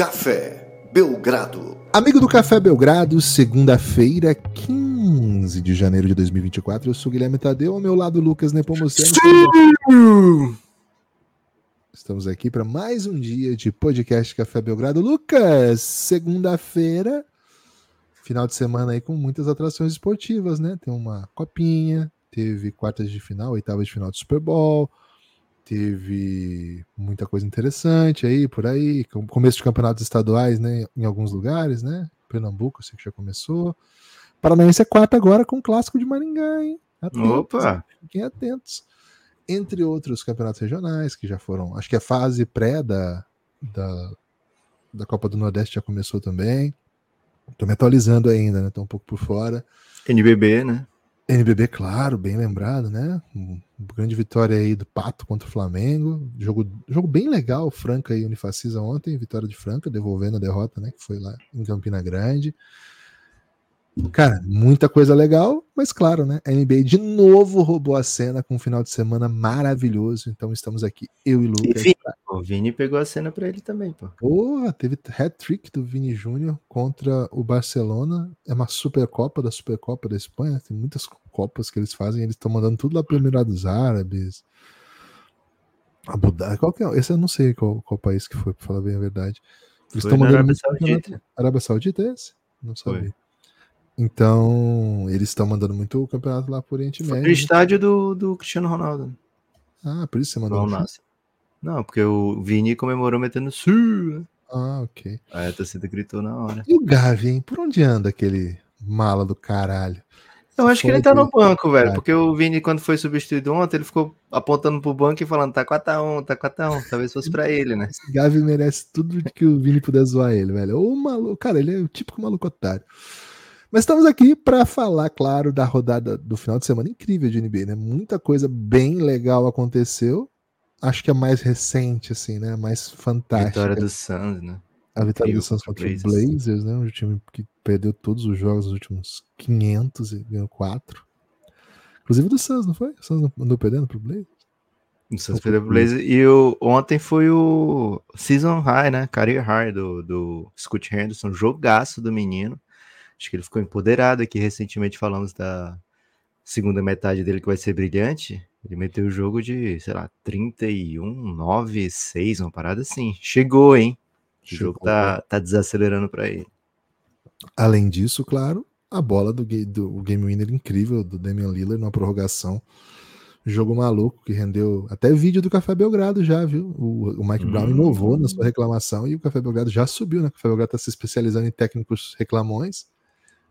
Café Belgrado. Amigo do Café Belgrado, segunda-feira, 15 de janeiro de 2024. Eu sou Guilherme Tadeu, ao meu lado Lucas Nepomuceno. Estamos aqui para mais um dia de podcast Café Belgrado. Lucas, segunda-feira, final de semana aí com muitas atrações esportivas, né? Tem uma copinha, teve quartas de final, oitava de final do Super Bowl, teve muita coisa interessante aí por aí, começo de campeonatos estaduais, né, em alguns lugares, né? Pernambuco, eu sei que já começou. Paranaense é quarta agora com o clássico de Maringá, hein? Atentos, Opa! Fiquem atentos. Entre outros campeonatos regionais que já foram, acho que a fase pré da, da, da Copa do Nordeste já começou também. Tô me atualizando ainda, né? Tô um pouco por fora. NBB, né? NBB, claro, bem lembrado, né? Grande vitória aí do Pato contra o Flamengo. Jogo, jogo bem legal, Franca e Unifacisa ontem, vitória de Franca, devolvendo a derrota, né? Que foi lá em Campina Grande. Cara, muita coisa legal, mas claro, né? A NBA de novo roubou a cena com um final de semana maravilhoso. Então estamos aqui, eu e Lucas. Vini, o Vini pegou a cena para ele também, pô. Porra, teve hat-trick do Vini Júnior contra o Barcelona. É uma Supercopa da Supercopa da Espanha. Tem muitas copas que eles fazem. Eles estão mandando tudo lá para Emirados Árabes. Abu Dhabi. Qual que é? Esse eu não sei qual, qual país que foi, para falar bem a verdade. Eles estão mandando. Arábia Saudita. Arábia Saudita é esse? Não sabia. Foi. Então, eles estão mandando muito o campeonato lá por Oriente Médio. No estádio do, do Cristiano Ronaldo. Ah, por isso você mandou. Não, não, porque o Vini comemorou metendo su. Né? Ah, ok. Aí a torcida gritou na hora. E o Gavi, hein? Por onde anda aquele mala do caralho? Eu acho que ele tá no banco, velho. Porque o Vini, quando foi substituído ontem, ele ficou apontando pro banco e falando: tá 4x1, tá 4x1. Talvez fosse pra ele, né? Esse Gavi merece tudo que o Vini puder zoar ele, velho. O maluco, cara, ele é o típico maluco otário. Mas estamos aqui para falar, claro, da rodada do final de semana incrível de NBA, né? Muita coisa bem legal aconteceu. Acho que a mais recente, assim, né? A mais fantástica. A vitória do Suns, né? A vitória do Suns contra o Blazers, né? Um time que perdeu todos os jogos nos últimos 500 e ganhou 4. Inclusive do Suns, não foi? O Suns andou perdendo pro Blazers? O Suns perdeu pro Blazers. E o, ontem foi o Season High, né? Career High do, do Scott Henderson. Jogaço do menino. Acho que ele ficou empoderado aqui. Recentemente falamos da segunda metade dele que vai ser brilhante. Ele meteu o jogo de, sei lá, 31, 9, 6, uma parada assim. Chegou, hein? O jogo tá, tá desacelerando para ele. Além disso, claro, a bola do, do game winner incrível do Damian Lillard na prorrogação. Jogo maluco que rendeu até vídeo do Café Belgrado já, viu? O, o Mike hum. Brown inovou na sua reclamação e o Café Belgrado já subiu, né? O Café Belgrado tá se especializando em técnicos reclamões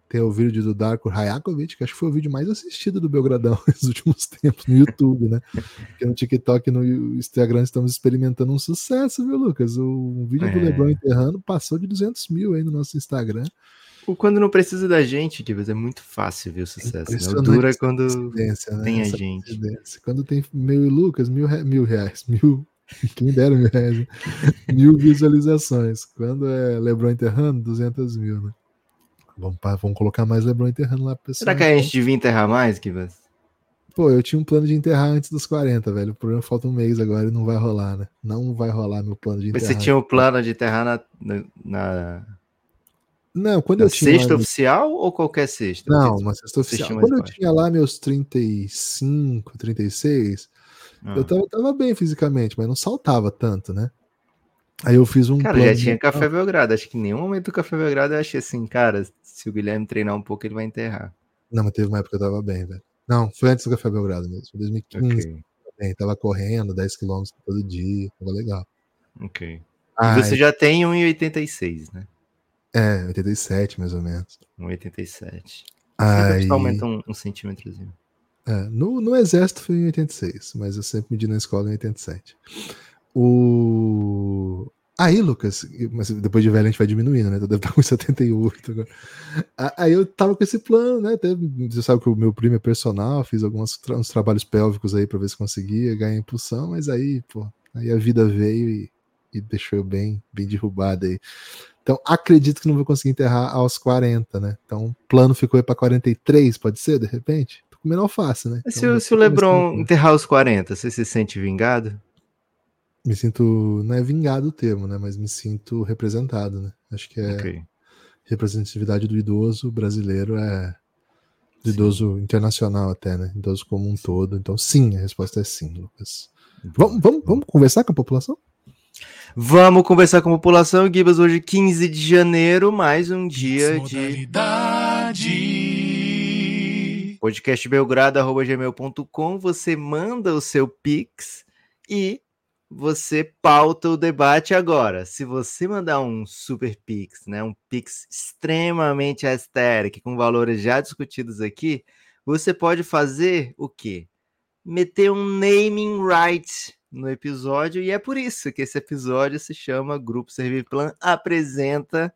tem o vídeo do Darko Rajakovic, que acho que foi o vídeo mais assistido do Belgradão nos últimos tempos, no YouTube, né? Porque no TikTok e no Instagram estamos experimentando um sucesso, viu, Lucas? O vídeo é. do Lebron enterrando passou de 200 mil aí no nosso Instagram. Quando não precisa da gente, que é muito fácil ver o sucesso. Né? O duro é quando né? tem a Essa gente. Quando tem e Lucas, mil, mil reais, mil quem dera mil reais, né? mil visualizações. Quando é Lebron enterrando, 200 mil, né? Vamos, vamos colocar mais LeBron enterrando lá. Pessoal. Será que a gente devia enterrar mais, Kivas? Pô, eu tinha um plano de enterrar antes dos 40, velho. O problema falta um mês agora e não vai rolar, né? Não vai rolar meu plano de enterrar. Você tinha o um plano de enterrar na, na, na... Não, quando na eu tinha. Sexta lá... oficial ou qualquer sexta? Não, uma sexta oficial. Quando eu tinha lá meus 35, 36, ah. eu tava, tava bem fisicamente, mas não saltava tanto, né? Aí eu fiz um. Cara, já tinha de... Café Belgrado. Acho que em nenhum momento do Café Belgrado eu achei assim, cara, se o Guilherme treinar um pouco, ele vai enterrar. Não, mas teve uma época que eu tava bem, velho. Não, foi antes do Café Belgrado mesmo. Foi 2015. Okay. Bem, tava correndo 10 km todo dia. Tava legal. Ok. Ai, você já tem 1,86, né? É, 87 mais ou menos. 1,87. Aí... Aumenta um, um centímetrozinho. É, no, no exército foi em 86, mas eu sempre medi na escola em 87. O... Aí, Lucas, mas depois de velho a gente vai diminuindo, né? Eu deve estar com 78 agora. Aí eu tava com esse plano, né? Até, você sabe que o meu primo é personal, fiz alguns tra uns trabalhos pélvicos aí para ver se conseguia ganhar impulsão, mas aí, pô, aí a vida veio e, e deixou eu bem, bem derrubado aí. Então, acredito que não vou conseguir enterrar aos 40, né? Então, o plano ficou aí para 43, pode ser, de repente? Tô comendo alface, né? Então, se, se o Lebron enterrar aos 40, você se sente vingado? Me sinto, não é vingado o termo, né? Mas me sinto representado, né? Acho que é okay. representatividade do idoso brasileiro é do sim. idoso internacional até, né? Idoso como um todo. Então, sim, a resposta é sim, Lucas. Vamos, vamos, vamos conversar com a população? Vamos conversar com a população, Gibas. Hoje, 15 de janeiro, mais um dia de. podcastbelgrado.gmail.com. Você manda o seu Pix e você pauta o debate agora. Se você mandar um super Pix, né, um Pix extremamente estéril, com valores já discutidos aqui, você pode fazer o quê? Meter um naming right no episódio, e é por isso que esse episódio se chama Grupo Serviplan Apresenta,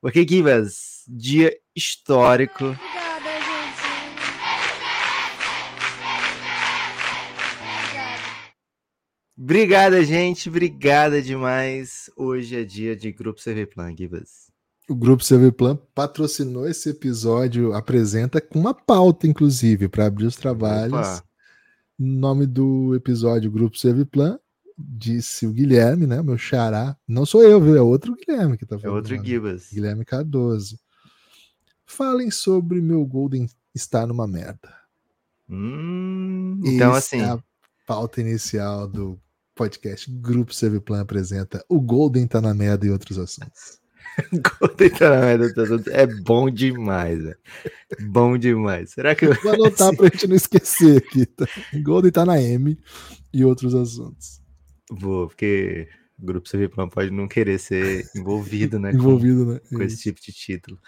porque Givas, dia histórico. Obrigada, gente. Obrigada demais. Hoje é dia de Grupo Serviplan, Givas. O Grupo Serviplan patrocinou esse episódio, apresenta com uma pauta, inclusive, para abrir os trabalhos. Opa. Nome do episódio Grupo Serviplan, disse o Guilherme, né? Meu xará. Não sou eu, viu? É outro Guilherme que tá falando. É outro Gibas. Guilherme Cardoso. Falem sobre meu Golden está numa merda. Hum, então, assim. É a pauta inicial do podcast Grupo Serviplan apresenta O Golden tá na merda e outros assuntos. Golden tá na merda é bom demais, velho. Bom demais. Será que eu vou anotar pra gente não esquecer aqui? Tá? Golden tá na M e outros assuntos. Vou, porque o Grupo Serviplan pode não querer ser envolvido, né? envolvido, com, né? Com esse tipo de título.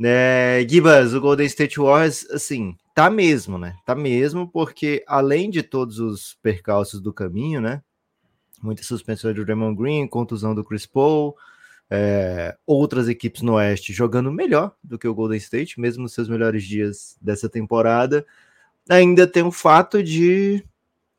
É, Gibas, o Golden State Warriors, assim, tá mesmo, né? Tá mesmo, porque além de todos os percalços do caminho, né? Muitas suspensões do Draymond Green, contusão do Chris Paul, é, outras equipes no Oeste jogando melhor do que o Golden State, mesmo nos seus melhores dias dessa temporada. Ainda tem o fato de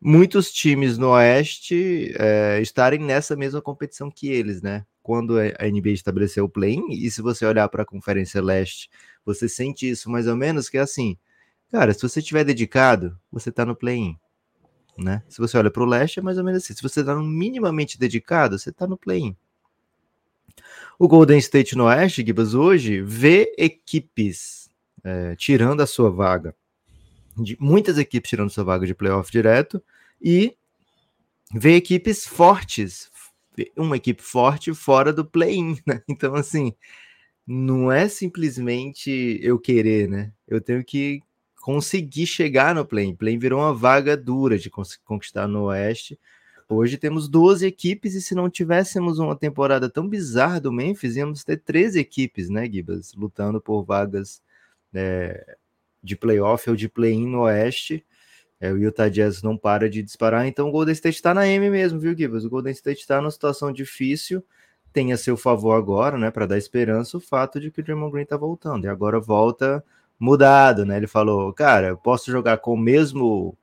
muitos times no Oeste é, estarem nessa mesma competição que eles, né? Quando a NBA estabeleceu o play-in, e se você olhar para a Conferência Leste, você sente isso mais ou menos, que é assim, cara, se você estiver dedicado, você está no play-in né? Se você olha para o leste, é mais ou menos assim. Se você está minimamente dedicado, você está no play-in. O Golden State no Oeste, Gibas, hoje vê equipes é, tirando a sua vaga, de, muitas equipes tirando sua vaga de playoff direto, e vê equipes fortes, uma equipe forte fora do play-in, né? Então, assim, não é simplesmente eu querer, né? Eu tenho que conseguir chegar no play. Play virou uma vaga dura de conquistar no Oeste. Hoje temos 12 equipes e se não tivéssemos uma temporada tão bizarra do Memphis, íamos ter 13 equipes, né, Gibas, lutando por vagas é, de playoff ou de play-in no Oeste. É, o Utah Jazz não para de disparar, então o Golden State está na M mesmo, viu, Gibas? O Golden State está numa situação difícil, tem a seu favor agora, né, para dar esperança, o fato de que o Draymond Green está voltando, e agora volta mudado, né? Ele falou, cara, eu posso jogar com o mesmo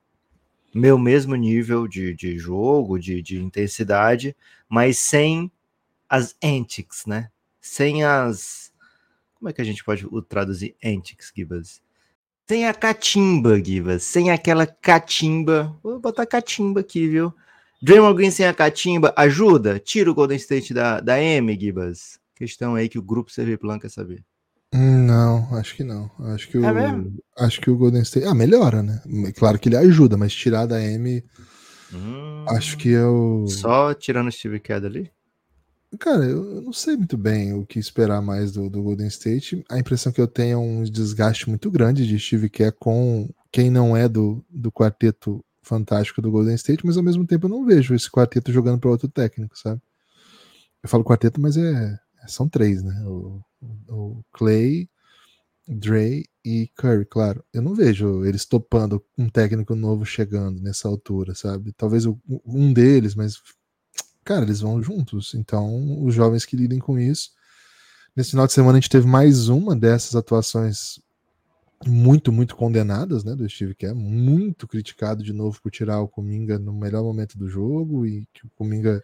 meu mesmo nível de, de jogo, de, de intensidade, mas sem as antics, né? Sem as. Como é que a gente pode traduzir antics, Gibas? Sem a catimba, Gibas. Sem aquela catimba. Vou botar catimba aqui, viu? Draymond Green sem a catimba ajuda? Tira o Golden State da, da M, Gibas. Questão aí que o grupo Serviplan quer saber. Não, acho que não. Acho que é o, mesmo? acho que o Golden State. Ah, melhora, né? Claro que ele ajuda, mas tirar da M. Hum, acho que é o. Só tirando o Steve Kerr ali? Cara, eu não sei muito bem o que esperar mais do, do Golden State. A impressão que eu tenho é um desgaste muito grande de Steve Kerr com quem não é do, do quarteto fantástico do Golden State, mas ao mesmo tempo eu não vejo esse quarteto jogando para outro técnico, sabe? Eu falo quarteto, mas é, são três, né? O, o Clay, Dre e Curry, claro. Eu não vejo eles topando um técnico novo chegando nessa altura, sabe? Talvez um deles, mas cara, eles vão juntos. Então, os jovens que lidem com isso. Nesse final de semana a gente teve mais uma dessas atuações muito, muito condenadas, né, do Steve Kerr, muito criticado de novo por tirar o Cominga no melhor momento do jogo e que o Cominga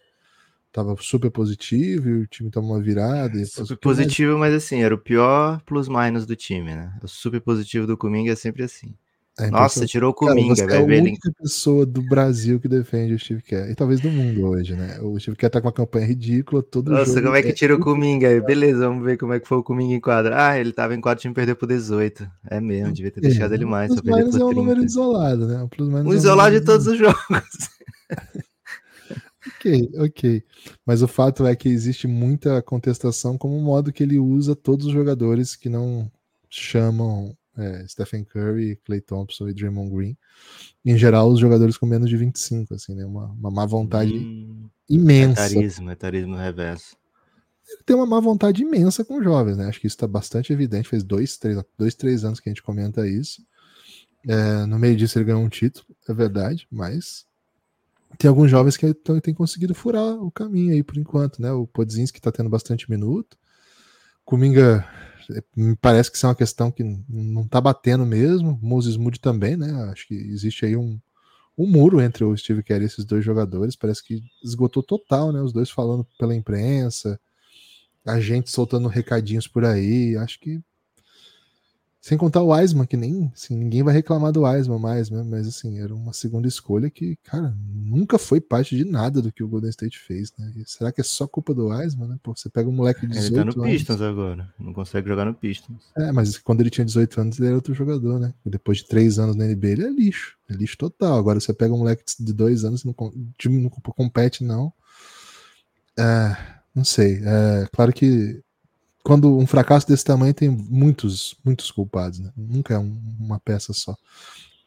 tava super positivo e o time tomou uma virada. super positivo, mas... mas assim, era o pior plus minus do time, né? O super positivo do Cominga é sempre assim. É Nossa, tirou o Cominga. Cara, você é a única pessoa do Brasil que defende o Steve Kerr. E talvez do mundo hoje, né? O Steve Kerr tá com uma campanha ridícula. Todo Nossa, como é que tirou o Cominga aí? Beleza, vamos ver como é que foi o Cominga em quadra. Ah, ele tava em quadra, time perdeu por 18. É mesmo, devia ter deixado é, ele mais. Plus minus é um número isolado, né? plus um, um isolado de todos os jogos. ok, ok. Mas o fato é que existe muita contestação como um modo que ele usa todos os jogadores que não chamam é, Stephen Curry, Clay Thompson e Draymond Green. Em geral, os jogadores com menos de 25, assim, né? Uma, uma má vontade hum, imensa. Etarismo, etarismo reverso. Ele tem uma má vontade imensa com jovens, né? Acho que isso está bastante evidente. Faz dois três, dois, três anos que a gente comenta isso. É, no meio disso ele ganhou um título, é verdade, mas tem alguns jovens que têm conseguido furar o caminho aí por enquanto, né? O Podzinski está tendo bastante minuto. Kuminga me parece que isso é uma questão que não está batendo mesmo. Moses Moody também, né? Acho que existe aí um, um muro entre o Steve Kerr e esses dois jogadores. Parece que esgotou total, né? Os dois falando pela imprensa, a gente soltando recadinhos por aí. Acho que sem contar o Wiseman, que nem assim, ninguém vai reclamar do Wiseman mais, né? Mas assim, era uma segunda escolha que, cara, nunca foi parte de nada do que o Golden State fez, né? E será que é só culpa do Wiseman, né? Pô, você pega um moleque de 18 anos. Ele tá no Pistons agora, não consegue jogar no Pistons. É, mas quando ele tinha 18 anos, ele era outro jogador, né? E depois de 3 anos na NBA, ele é lixo. É lixo total. Agora você pega um moleque de 2 anos, não, o time não compete, não. É, não sei. É, claro que quando um fracasso desse tamanho tem muitos, muitos culpados, né? Nunca é um, uma peça só.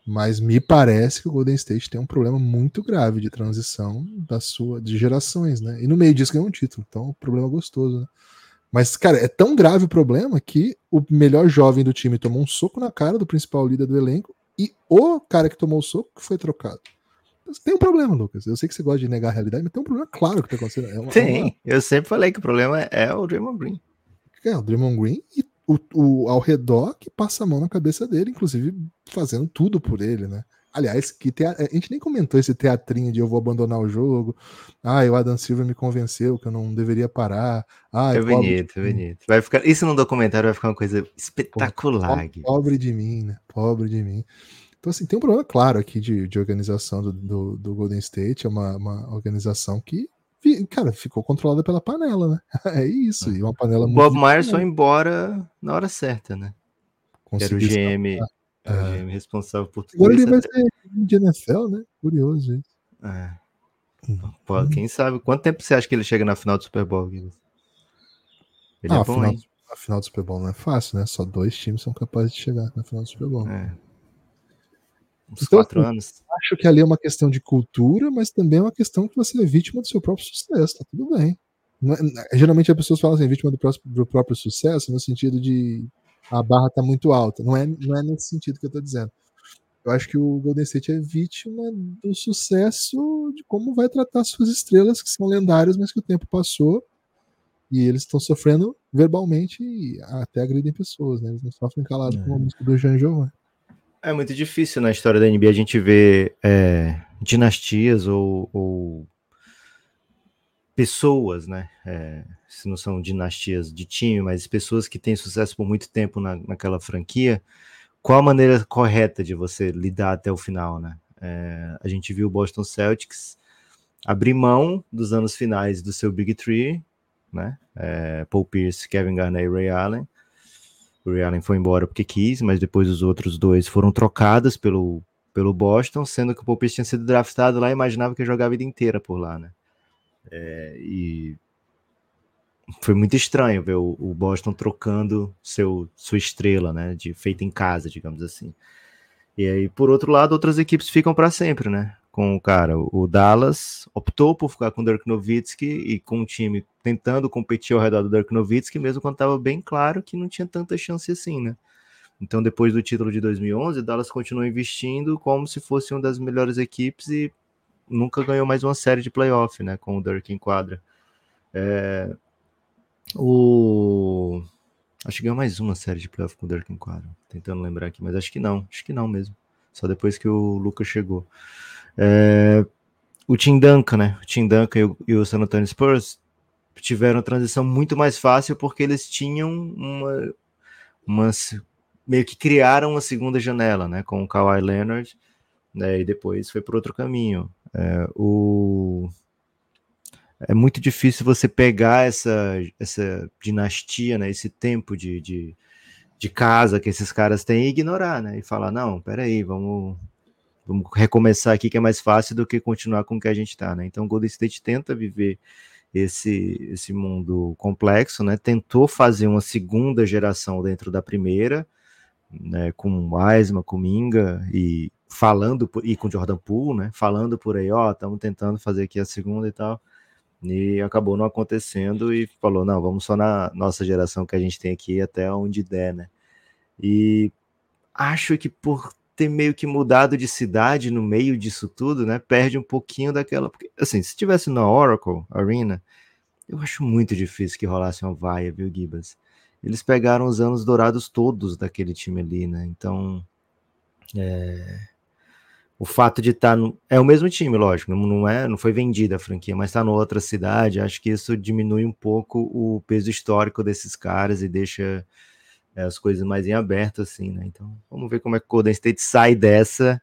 Mas me parece que o Golden State tem um problema muito grave de transição da sua de gerações, né? E no meio disso ganhou um título, então é um problema gostoso, né? Mas, cara, é tão grave o problema que o melhor jovem do time tomou um soco na cara do principal líder do elenco e o cara que tomou o soco foi trocado. Tem um problema, Lucas. Eu sei que você gosta de negar a realidade, mas tem um problema claro que tá acontecendo. É uma. É uma... Eu sempre falei que o problema é o Draymond Green é o Draymond Green e o, o, ao redor que passa a mão na cabeça dele, inclusive fazendo tudo por ele, né? Aliás, que te... a gente nem comentou esse teatrinho de eu vou abandonar o jogo. Ah, o Adam Silva me convenceu que eu não deveria parar. Ah, é bonito, é bonito. Vai ficar... Isso no documentário vai ficar uma coisa espetacular. Pobre, pobre de mim, né? Pobre de mim. Então, assim, tem um problema claro aqui de, de organização do, do, do Golden State. É uma, uma organização que cara, ficou controlada pela panela, né? É isso. E uma panela o Bob Myers foi embora na hora certa, né? Era o GM, é. o GM responsável por tudo Agora ele vai ser de NFL, né? Curioso isso. É. Hum. Pô, quem sabe? Quanto tempo você acha que ele chega na final do Super Bowl, Ele ah, é bom, final? A final do Super Bowl não é fácil, né? Só dois times são capazes de chegar na final do Super Bowl. É. Uns então, quatro assim, anos. Acho que ali é uma questão de cultura, mas também é uma questão que você é vítima do seu próprio sucesso, tá tudo bem. É, geralmente as pessoas falam assim, vítima do, próximo, do, próprio sucesso, no sentido de a barra tá muito alta. Não é, não é nesse sentido que eu tô dizendo. Eu acho que o Golden State é vítima do sucesso de como vai tratar suas estrelas, que são lendárias, mas que o tempo passou e eles estão sofrendo verbalmente e até agridem pessoas, né? Eles não sofrem calados é. como a música do Jean Jovan. É muito difícil na história da NBA a gente ver é, dinastias ou, ou, pessoas, né? É, se não são dinastias de time, mas pessoas que têm sucesso por muito tempo na, naquela franquia. Qual a maneira correta de você lidar até o final, né? É, a gente viu o Boston Celtics abrir mão dos anos finais do seu Big Three, né? É, Paul Pierce, Kevin Garnett e Ray Allen Ray Allen foi embora porque quis, mas depois os outros dois foram trocados pelo, pelo Boston, sendo que o Paul tinha sido draftado lá e imaginava que ia jogar a vida inteira por lá, né? É, e foi muito estranho ver o, o, Boston trocando seu, sua estrela, né? De feita em casa, digamos assim. E aí, por outro lado, outras equipes ficam para sempre, né? Com o cara. O Dallas optou por ficar com o Dirk Nowitzki e com o time tentando competir ao redor do Dirk Nowitzki, mesmo quando estava bem claro que não tinha tanta chance assim, né? Então, depois do título de 2011, o Dallas continuou investindo como se fosse uma das melhores equipes e nunca ganhou mais uma série de playoff, né? Com o Dirk em quadra. É... O... Acho que ganhou mais uma série de playoff com o Dirk em quadra. Tentando lembrar aqui, mas acho que não. Acho que não mesmo. Só depois que o Lucas chegou. É, o Tim Duncan, né? O Tim Duncan e o, e o San Antonio Spurs tiveram transição muito mais fácil porque eles tinham uma, meio que criaram uma segunda janela, né, com o Kawhi Leonard, né, e depois foi por outro caminho. É, o é muito difícil você pegar essa, essa dinastia, né, esse tempo de, de, de casa que esses caras têm e ignorar, né, e falar, não, peraí, vamos, vamos recomeçar aqui que é mais fácil do que continuar com o que a gente está, né, então o Golden State tenta viver esse, esse mundo complexo, né, tentou fazer uma segunda geração dentro da primeira, né, com Wiseman, com Minga e falando, e com Jordan Poole, né, falando por aí, ó, estamos tentando fazer aqui a segunda e tal, e acabou não acontecendo e falou: não, vamos só na nossa geração que a gente tem aqui até onde der, né? E acho que por ter meio que mudado de cidade no meio disso tudo, né? Perde um pouquinho daquela. Porque, assim, se tivesse na Oracle Arena, eu acho muito difícil que rolasse uma vaia, viu, Gibas? Eles pegaram os anos dourados todos daquele time ali, né? Então. É o fato de estar tá no, é o mesmo time, lógico, não, é, não foi vendida a franquia, mas está em outra cidade, acho que isso diminui um pouco o peso histórico desses caras e deixa é, as coisas mais em aberto assim, né? Então, vamos ver como é que o Golden State sai dessa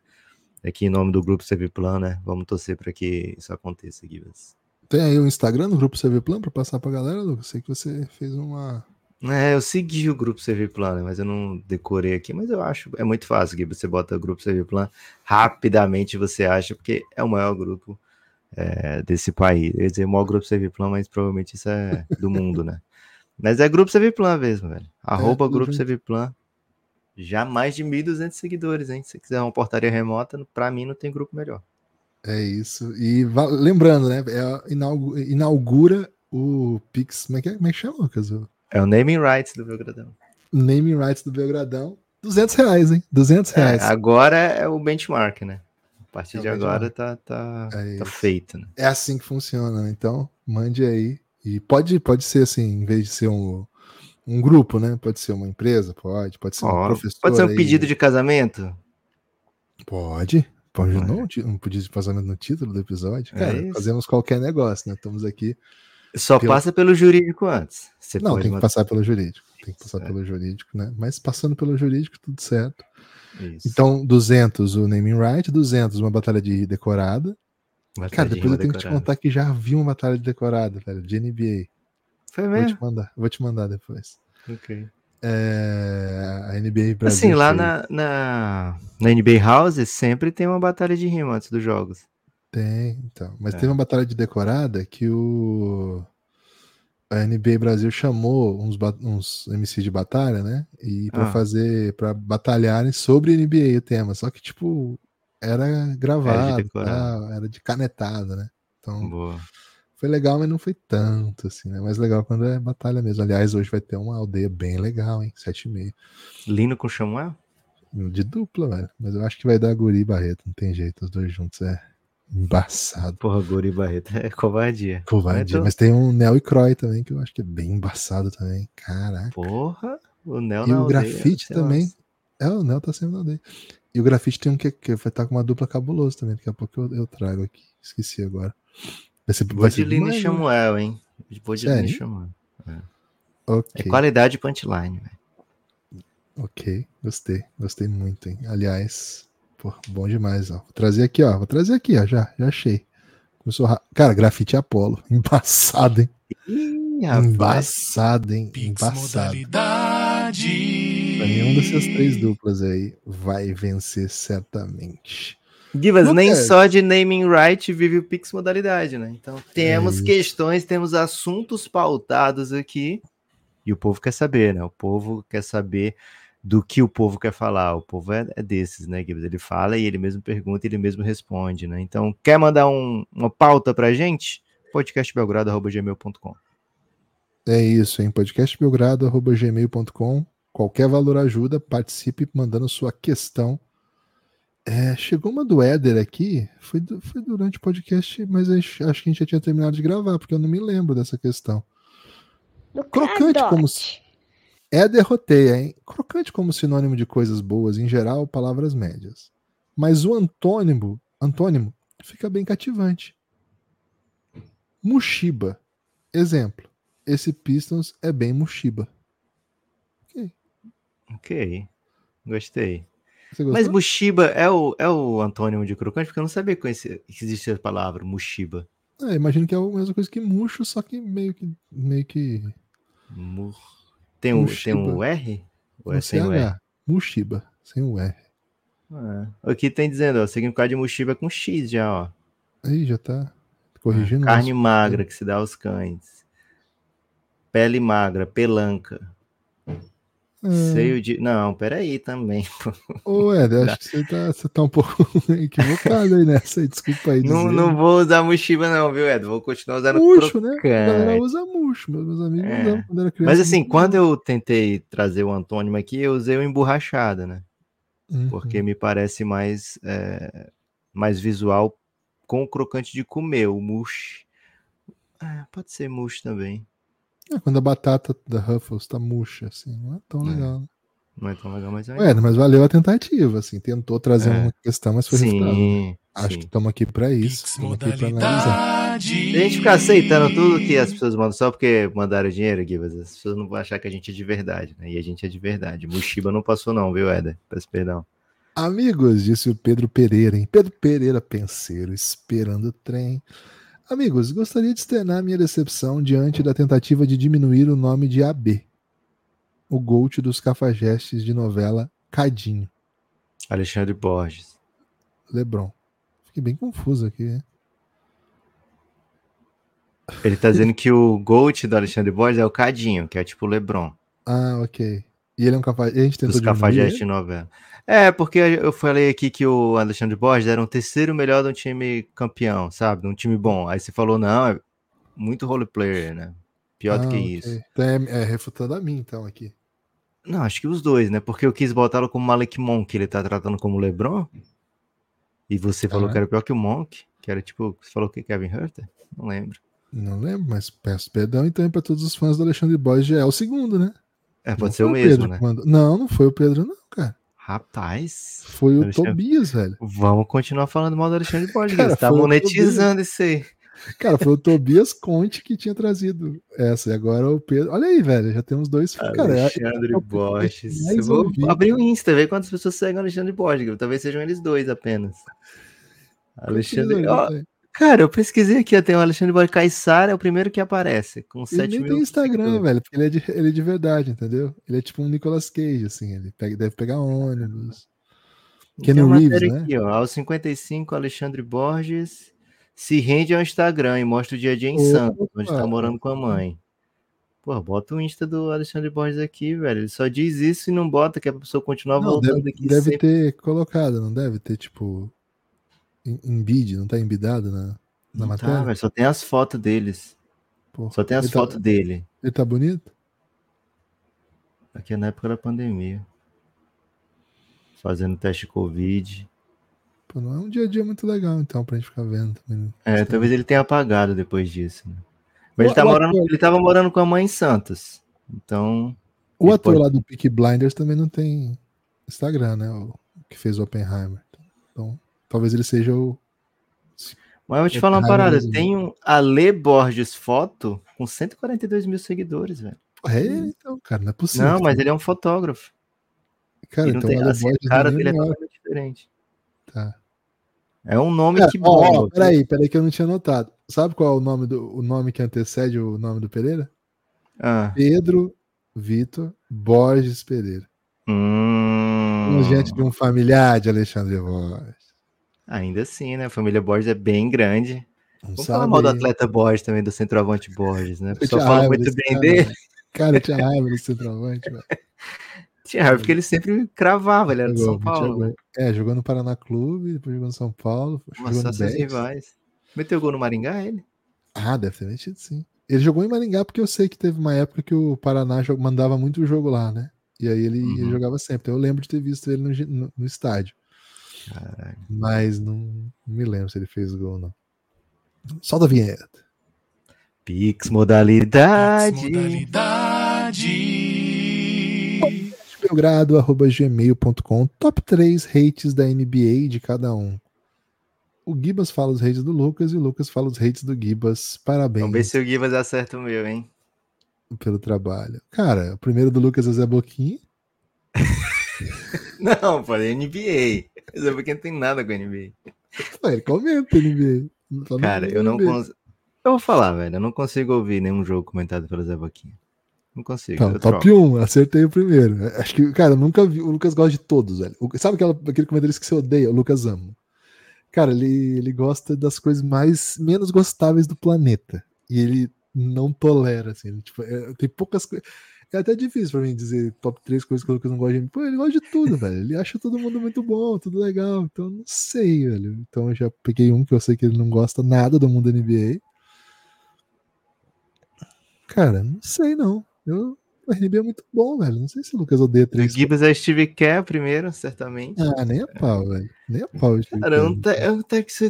aqui em nome do grupo CV Plan, né? Vamos torcer para que isso aconteça, Givas. Tem aí o Instagram do grupo CV Plan para passar para a galera, Lucas? Sei que você fez uma é, eu segui o grupo CV Plan, mas eu não decorei aqui, mas eu acho é muito fácil que você bota o grupo CV Plan, rapidamente você acha, porque é o maior grupo é, desse país. Eu ia dizer o maior grupo CV Plan, mas provavelmente isso é do mundo, né? Mas é grupo CV Plan mesmo, velho. Arroba é, grupo CV Plan. Já mais de 1.200 seguidores, hein? Se quiser uma portaria remota, para mim não tem grupo melhor. É isso. E lembrando, né? É, inaugura o Pix. Como é que, é? Como é que chama, Lucas? É o naming rights do Belgradão. Naming rights do Belgradão. 200 reais, hein? 200 é, reais. É, agora é o benchmark, né? A partir é de agora tá, tá, é tá feito, né? É assim que funciona, né? Então, mande aí. E pode, pode ser assim, em vez de ser um, um grupo, né? Pode ser uma empresa, pode. Pode ser um professor. Pode ser um aí. pedido de casamento? Pode. Pode não, um pedido de casamento no título do episódio. É Cara, fazemos qualquer negócio, né? Estamos aqui só pelo... passa pelo jurídico antes. Você não, tem que passar pelo jurídico. Tem que passar certo. pelo jurídico, né? Mas passando pelo jurídico, tudo certo. Isso. Então, 200 o naming right, 200 uma batalha de decorada. Batalha Cara, depois eu tenho decorada. que te contar que já vi uma batalha de decorada, velho, de NBA. Foi mesmo? Vou te mandar, vou te mandar depois. Ok. É, a NBA Brasil. Assim, lá na, na, na, NBA House sempre tem uma batalha de rima antes dos jogos. Tem, então. Mas é. teve uma batalha de decorada que o. A NBA Brasil chamou uns, uns MC de batalha, né? E para ah. fazer, para batalharem sobre NBA o tema. Só que, tipo, era gravado, era de, tá? era de canetada, né? Então, Boa. foi legal, mas não foi tanto, assim, né? Mais legal quando é batalha mesmo. Aliás, hoje vai ter uma aldeia bem legal, hein? Sete e meio. Lino com Samuel? De dupla, velho. Mas eu acho que vai dar Guri e Barreto, não tem jeito, os dois juntos é Embaçado. Porra, Guri Barreto é covardia. Covardia. Mas tem um Nel e Croy também, que eu acho que é bem embaçado também. Caraca. Porra, o Nel E o grafite também. É, o Nel tá sendo na aldeia. E o grafite tem um que, que vai estar tá com uma dupla cabulosa também. Daqui a pouco eu, eu trago aqui. Esqueci agora. Vai ser, vai ser e Samuel, hein? Bodilino e Samuel. É. Okay. é qualidade punchline, velho. Ok, gostei. Gostei muito, hein? Aliás, Pô, bom demais, ó. Vou trazer aqui, ó. Vou trazer aqui, ó. Já, já achei. Começou ra... Cara, grafite Apolo. Embaçado, hein? Ih, Embaçado, hein? Embaçado. Nenhum dessas três duplas aí vai vencer certamente. Givas, nem é. só de naming right vive o Pix modalidade, né? Então temos é questões, temos assuntos pautados aqui e o povo quer saber, né? O povo quer saber do que o povo quer falar. O povo é, é desses, né, Gibbs? Ele fala e ele mesmo pergunta e ele mesmo responde, né? Então, quer mandar um, uma pauta pra gente? podcastbelgrado.gmail.com É isso, hein? podcastbelgrado.gmail.com Qualquer valor ajuda, participe mandando sua questão. É, chegou uma do Éder aqui, foi, foi durante o podcast, mas acho que a gente já tinha terminado de gravar, porque eu não me lembro dessa questão. Crocante como se é derroteia, hein? Crocante como sinônimo de coisas boas, em geral, palavras médias. Mas o antônimo, antônimo fica bem cativante. Mushiba. Exemplo. Esse Pistons é bem Mushiba. Ok. Gostei. Mas? Mushiba é o, é o antônimo de crocante? Porque eu não sabia que existia a palavra Mushiba. É, imagino que é a mesma coisa que murcho, só que meio que. Meio que. Mu- Tem, um, tem um. R? Ou é sem o R? Mushiba, sem o R. Ah, aqui tem dizendo, ó, o significado de Mushiba é com X já, ó. Aí já tá corrigindo. Carne nosso- magra que se dá aos cães. Pele magra, pelanca. É. Seio de. Não, peraí também. Ô, Ed, acho que você tá, você tá um pouco equivocado aí nessa aí. Desculpa aí. Não, dizer. não vou usar Mushiba, não, viu, Ed? Vou continuar usando Murcho, né? A galera usa murcho. Meus amigos É. usavam quando era criança. Mas assim, quando eu tentei trazer o antônimo aqui, eu usei o emborrachada, né? Uhum. Porque me parece mais, é, mais visual com o crocante de comer, o mush. Ah, pode ser mush também. É, quando a batata da Ruffles tá murcha, assim, não é tão É. legal. né? Não é tão legal, mas é. Ué, mas valeu a tentativa, assim, tentou trazer É. uma questão, mas foi né? sim, Acho sim. que estamos aqui pra isso. Estamos aqui pra analisar. Se a gente ficar aceitando tudo que as pessoas mandam só porque mandaram dinheiro, Gibas, as pessoas não vão achar que a gente é de verdade, né? E a gente é de verdade. Mushiba não passou, não, viu, Éder? Peço perdão. Amigos, disse o Pedro Pereira, hein? Pedro Pereira, penseiro, esperando o trem. Amigos, gostaria de externar minha decepção diante da tentativa de diminuir o nome de AB, o Gold dos cafajestes de novela Cadinho, Alexandre Borges. Lebron. Fiquei bem confuso aqui, né? Ele tá dizendo que o Gold do Alexandre Borges é o Cadinho, que é tipo o Lebron. Ah, ok. E ele é um cafajeste. A gente tentou Dos ele? de novela. É, porque eu falei aqui que o Alexandre Borges era um terceiro melhor de um time campeão, sabe? De um time bom. Aí você falou, não, é muito roleplayer, né? Pior do Ah, que ok. isso. Então é, é refutando a mim, então, aqui. Não, acho que os dois, né? Porque eu quis botá-lo como Malik Monk, ele tá tratando como LeBron. E você falou Ah. que era pior que o Monk, que era tipo, você falou que Kevin Herter? Não lembro. Não lembro, mas peço perdão então para todos os fãs do Alexandre Borges. É o segundo, né? É, Não pode ser foi o mesmo, né? mandou. Não, não foi o Pedro, não, cara. Rapaz, Foi o Alexandre- Tobias, velho. vamos continuar falando mal do Alexandre Borges. Cara, tá monetizando isso aí. Cara, foi o Tobias Conte que tinha trazido essa. E agora o Pedro. Olha aí, velho. Já temos dois. Cara, é- Alexandre é Borges. Eu vou ouvido. abrir o Insta, ver quantas pessoas seguem o Alexandre Borges. Talvez sejam eles dois apenas. Alexandre. Ó, Ele cara, eu pesquisei aqui, ó, tem o Alexandre Borges Caissara, é o primeiro que aparece, com 7 nem mil. tem Instagram, seguidores. velho, porque ele é, de, ele é de verdade, entendeu? Ele é tipo um Nicolas Cage, assim. Ele pega- deve pegar ônibus. Keanu uma Reeves, né? aqui, ó, aos 55, Alexandre Borges se rende ao Instagram e mostra o dia a dia em Opa! Santos, onde tá morando com a mãe. Pô, bota o Insta do Alexandre Borges aqui, velho. Ele só diz isso e não bota, que a pessoa continua Não, voltando deve, aqui deve sempre. ter colocado, não deve ter, tipo. Em- Embed, não tá embidado na, na Não matéria? tá, velho, só tem as fotos deles. Pô, Só tem as tá- fotos dele. Ele tá bonito? Aqui é na época da pandemia. Fazendo teste Covid. Pô, não é um dia a dia muito legal, então, pra gente ficar vendo. também. É, talvez ele tenha apagado depois disso. Né? Mas O- ele, tá o morando, ele tava morando com a mãe em Santos. Então. O ator pode- lá do Peak Blinders também não tem Instagram, né? O que fez o Oppenheimer. Então, talvez ele seja o. Mas eu vou te falar uma parada. Tem um Ale Borges foto com 142 mil seguidores, velho. É então, cara, não é possível. Não, mas ele é um fotógrafo. Cara, então tem, o Ale assim, Borges cara nem dele é totalmente diferente. Tá. É um nome Cara, que ó, ó, bomba. peraí, peraí que eu não tinha notado. Sabe qual é o nome, do, o nome que antecede o nome do Pereira? Ah, Pedro Vitor Borges Pereira. hum, Um gente de um familiar de Alexandre Borges. Ainda assim, né? A família Borges é bem grande. Não Vamos sabe falar mal do atleta Borges também, do centroavante Borges, né? O pessoal fala muito bem cara, dele. Cara, eu tinha raiva desse centroavante, velho. Tinha raiva porque ele sempre cravava, ele era de Jogou, São Paulo. jogou. É, jogou no Paraná Clube, depois jogou no São Paulo, jogou Nossa, no seus Betis. rivais. Meteu gol no Maringá, ele? Ah, deve ter metido sim. Ele jogou em Maringá porque eu sei que teve uma época que o Paraná mandava muito jogo lá, né? E aí ele, ele Uhum. jogava sempre. Então eu lembro de ter visto ele no, no- no estádio. Caralho. Mas não, não me lembro se ele fez gol, não. Solta a vinheta. Pix modalidade. Modalidade. Belgrado.gmail.com Top 3 hates da NBA de cada um. O Gibas fala os hates do Lucas e o Lucas fala os hates do Gibas. Parabéns Vamos ver se o Gibas acerta o meu, hein? pelo trabalho. Cara, o primeiro do Lucas é Zé Boquinha. Não, falei NBA. Isso é porque não tem nada com NBA. Pô, ele comenta NBA. Cara, eu não consigo. Eu vou falar, velho. Eu não consigo ouvir nenhum jogo comentado pelo Zé Boquinha. Não consigo. Top 1, acertei o primeiro. Acho que, cara, eu nunca vi. O Lucas gosta de todos, velho. O, sabe aquela, aquele comentarista que você odeia? O Lucas ama. Cara, ele, ele gosta das coisas mais menos gostáveis do planeta. E ele não tolera, assim. Tipo, é, tem poucas coisas. É até difícil pra mim dizer top 3 coisas que o Lucas não gosta de mim. Pô, ele gosta de tudo, velho. Ele acha todo mundo muito bom, tudo legal. Então, não sei, velho. Então, eu já peguei um que eu sei que ele não gosta nada do mundo NBA. Cara, não sei não. Eu, o RNB é muito bom, velho. Não sei se o Lucas odeia três. O Gibbs é Steve Kerr primeiro, certamente. Ah, nem a pau, velho. Nem a pau. Cara, é um, te, é um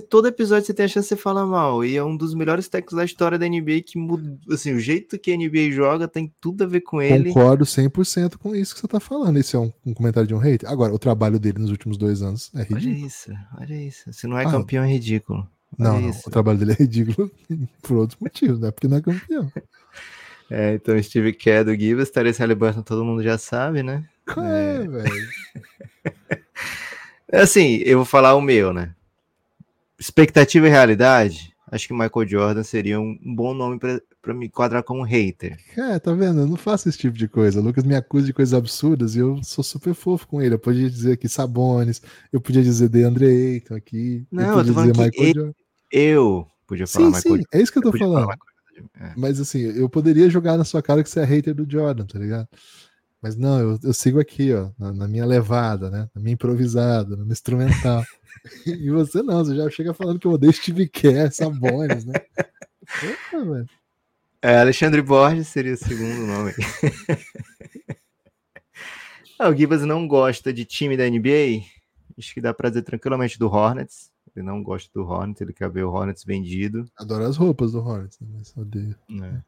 todo episódio você tem a chance de você falar mal. E é um dos melhores técnicos da história da NBA que muda. Assim, o jeito que a NBA joga tem tudo a ver com ele. Concordo 100% com isso que você tá falando. Esse é um, um, comentário de um hater. Agora, o trabalho dele nos últimos dois anos é ridículo. Olha isso, olha isso. Se não é ah, campeão, é ridículo. Não, não, o trabalho dele é ridículo por outros motivos, não é porque não é campeão. É, então Steve Kerr do Gibbs, Therese Halliburton todo mundo já sabe, né? É, é velho. assim, eu vou falar o meu, né? Expectativa e realidade, acho que Michael Jordan seria um bom nome para me enquadrar como hater. É, tá vendo? Eu não faço esse tipo de coisa. O Lucas me acusa de coisas absurdas e eu sou super fofo com ele. Eu podia dizer aqui Sabones, eu podia dizer DeAndre Ayton aqui. Não, eu, eu tô falando que ele, eu podia falar sim, Michael sim, Jordan. É isso que eu tô eu falando. É. Mas assim, eu poderia jogar na sua cara que você é hater do Jordan, tá ligado? Mas não, eu, eu sigo aqui, ó, na, na, minha levada, né? Na minha improvisada, no instrumental. e você não, você já chega falando que eu odeio Steve Kerr, Sabonis, né? Opa, velho. É, Alexandre Borges seria o segundo nome. ah, o Gibas não gosta de time da NBA. Acho que dá pra dizer tranquilamente do Hornets. Ele não gosta do Hornets, ele quer ver o Hornets vendido. Adora as roupas do Hornets, né, mas odeia. É.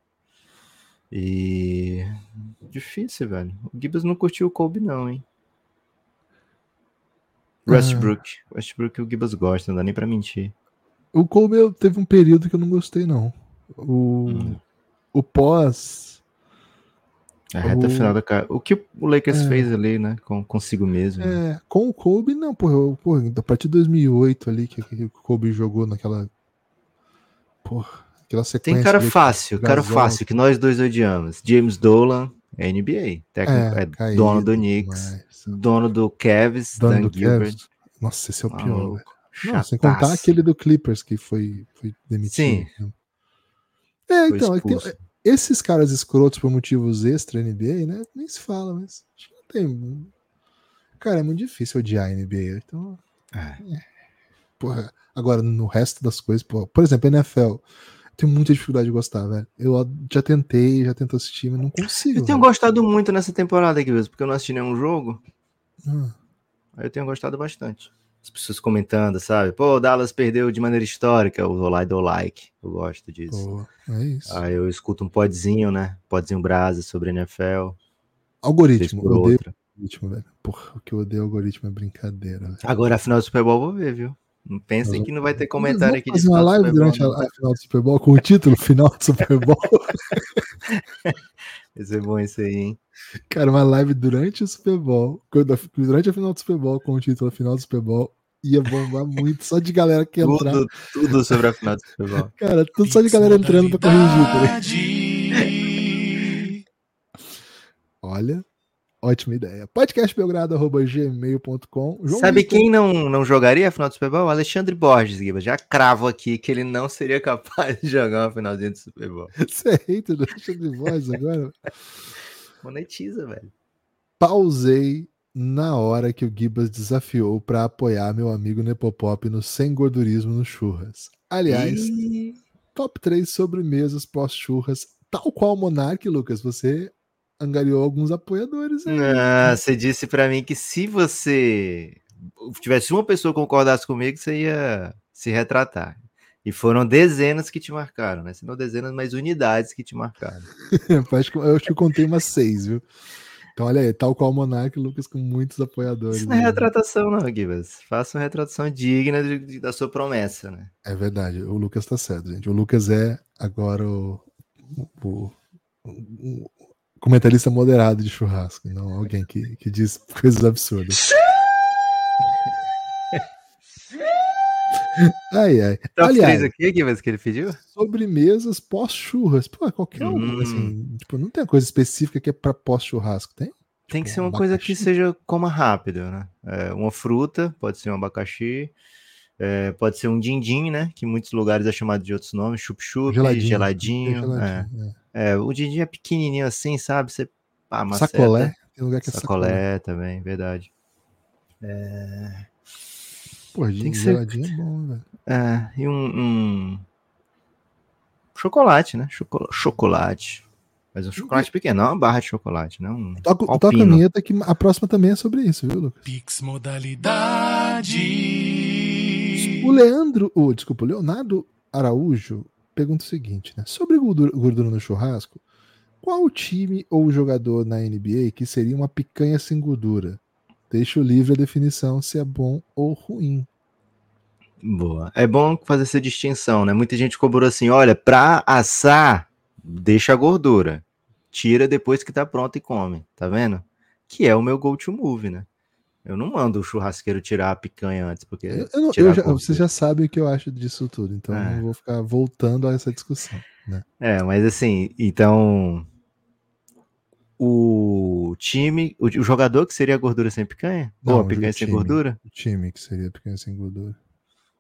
E. Difícil, velho. O Gibbs não curtiu o Kobe, não, hein? Westbrook. Ah. Westbrook o Gibbs gosta, não dá nem pra mentir. O Kobe teve um período que eu não gostei, não. O, hum. o pós a reta o... final da cara. O que o Lakers é. fez ali, né? Com, consigo mesmo. É, né? com o Kobe, não, porra, porra, a partir de 2008 ali que, que o Kobe jogou naquela. Porra, aquela sequência. Tem cara fácil, cara fácil, que nós dois odiamos. James Dolan, NBA. Técnico, é, é caído, dono do Knicks, mas... dono do Cavs, dono Dan do Gilbert. Cavs. Nossa, esse é o pior, Não, sem contar aquele do Clippers que foi, foi demitido. Sim. Né? É, então, é tem, esses caras escrotos por motivos extra NBA, né? Nem se fala, mas acho que não tem. Cara, é muito difícil odiar a NBA. Então. É. é. Porra, agora, no resto das coisas, porra, por exemplo, NFL. Tenho muita dificuldade de gostar, velho. Eu já tentei, já tento assistir, mas não consigo. Eu tenho velho. gostado muito nessa temporada aqui mesmo, porque eu não assisti nenhum jogo. Hum. Aí eu tenho gostado bastante as pessoas comentando, sabe? Pô, o Dallas perdeu de maneira histórica, o Olai do like. Eu gosto disso. Pô, é isso. Aí eu escuto um podzinho, né? Podzinho brasa sobre NFL. Algoritmo, eu odeio algoritmo, velho. Porra, o que eu odeio algoritmo é brincadeira. Velho. Agora, a final do Super Bowl, vou ver, viu? Não pensem que não vai ter comentário aqui de fazer uma live durante a, a, final do Super Bowl com o título Final do Super Bowl. Vai ser bom isso aí, hein? Cara, uma live durante o Super Bowl, durante a final do Super Bowl, com o título Final do Super Bowl, ia bombar muito, só de galera que entrar. Tudo, tudo sobre a final do Super Bowl. Cara, tudo só de galera entrando pra corrigir. Tá Olha, ótima ideia. Podcastbelgrado.gmail.com Sabe quem não, não jogaria a final do Super Bowl? Alexandre Borges, Guiba. Já cravo aqui que ele não seria capaz de jogar uma finalzinha do Super Bowl. Você é hater do Alexandre Borges agora? Monetiza, velho. Pausei na hora que o Gibas desafiou para apoiar meu amigo Nepopop no Sem Gordurismo no Churras. Aliás, e... top 3 sobremesas pós-churras, tal qual o Monark, Lucas. Você angariou alguns apoiadores. Aí. Ah, você disse para mim que se você tivesse uma pessoa que concordasse comigo, você ia se retratar. E foram dezenas que te marcaram, né? Se não dezenas, mas unidades que te marcaram. eu acho que eu contei umas seis, viu? Então, olha aí, tal qual o Monark, Lucas com muitos apoiadores. Isso não é retratação, não, Gibas. Faça uma retratação digna de, de, da sua promessa, né? É verdade, o Lucas tá certo, gente. O Lucas é agora o, o, o comentarista moderado de churrasco, não alguém que, que diz coisas absurdas. Ai, ai. Top Aliás, 3 aqui, Guilherme, que ele pediu? Sobremesas pós-churras. Pô, qualquer hum. um, assim, tipo, não tem uma coisa específica que é para pós-churrasco, tem? Tem que tipo, ser uma coisa que seja coma rápido, né? É, uma fruta, pode ser um abacaxi, é, pode ser um din-din, né? Que em muitos lugares é chamado de outros nomes, chup-chup, geladinho. geladinho, geladinho é. É. é. o din-din é pequenininho assim, sabe? Você ah, sacolé, tem lugar que é sacolé, sacolé também, verdade. É... Pô, tem que geladinho ser... é bom, velho. É, e um, um... chocolate, né? Chocolate. Mas um chocolate pequeno, não uma barra de chocolate, não um toca, toca a vinheta que a próxima também é sobre isso, viu, Lucas? Pix modalidade. O Leandro, oh, desculpa, o Leonardo Araújo pergunta o seguinte, né? Sobre gordura, gordura no churrasco, qual o time ou jogador na NBA que seria uma picanha sem gordura? Deixo livre a definição se é bom ou ruim. Boa. É bom fazer essa distinção, né? Muita gente cobrou assim: olha, para assar, deixa a gordura. Tira depois que tá pronto e come. Tá vendo? Que é o meu go to move, né? Eu não mando o churrasqueiro tirar a picanha antes, porque. Eu, eu, eu já, você já sabe o que eu acho disso tudo, então é. não vou ficar voltando a essa discussão. Né? É, mas assim, então o time, o, o, jogador que seria gordura sem picanha? Não, Ou a picanha sem gordura? O time que seria picanha sem gordura.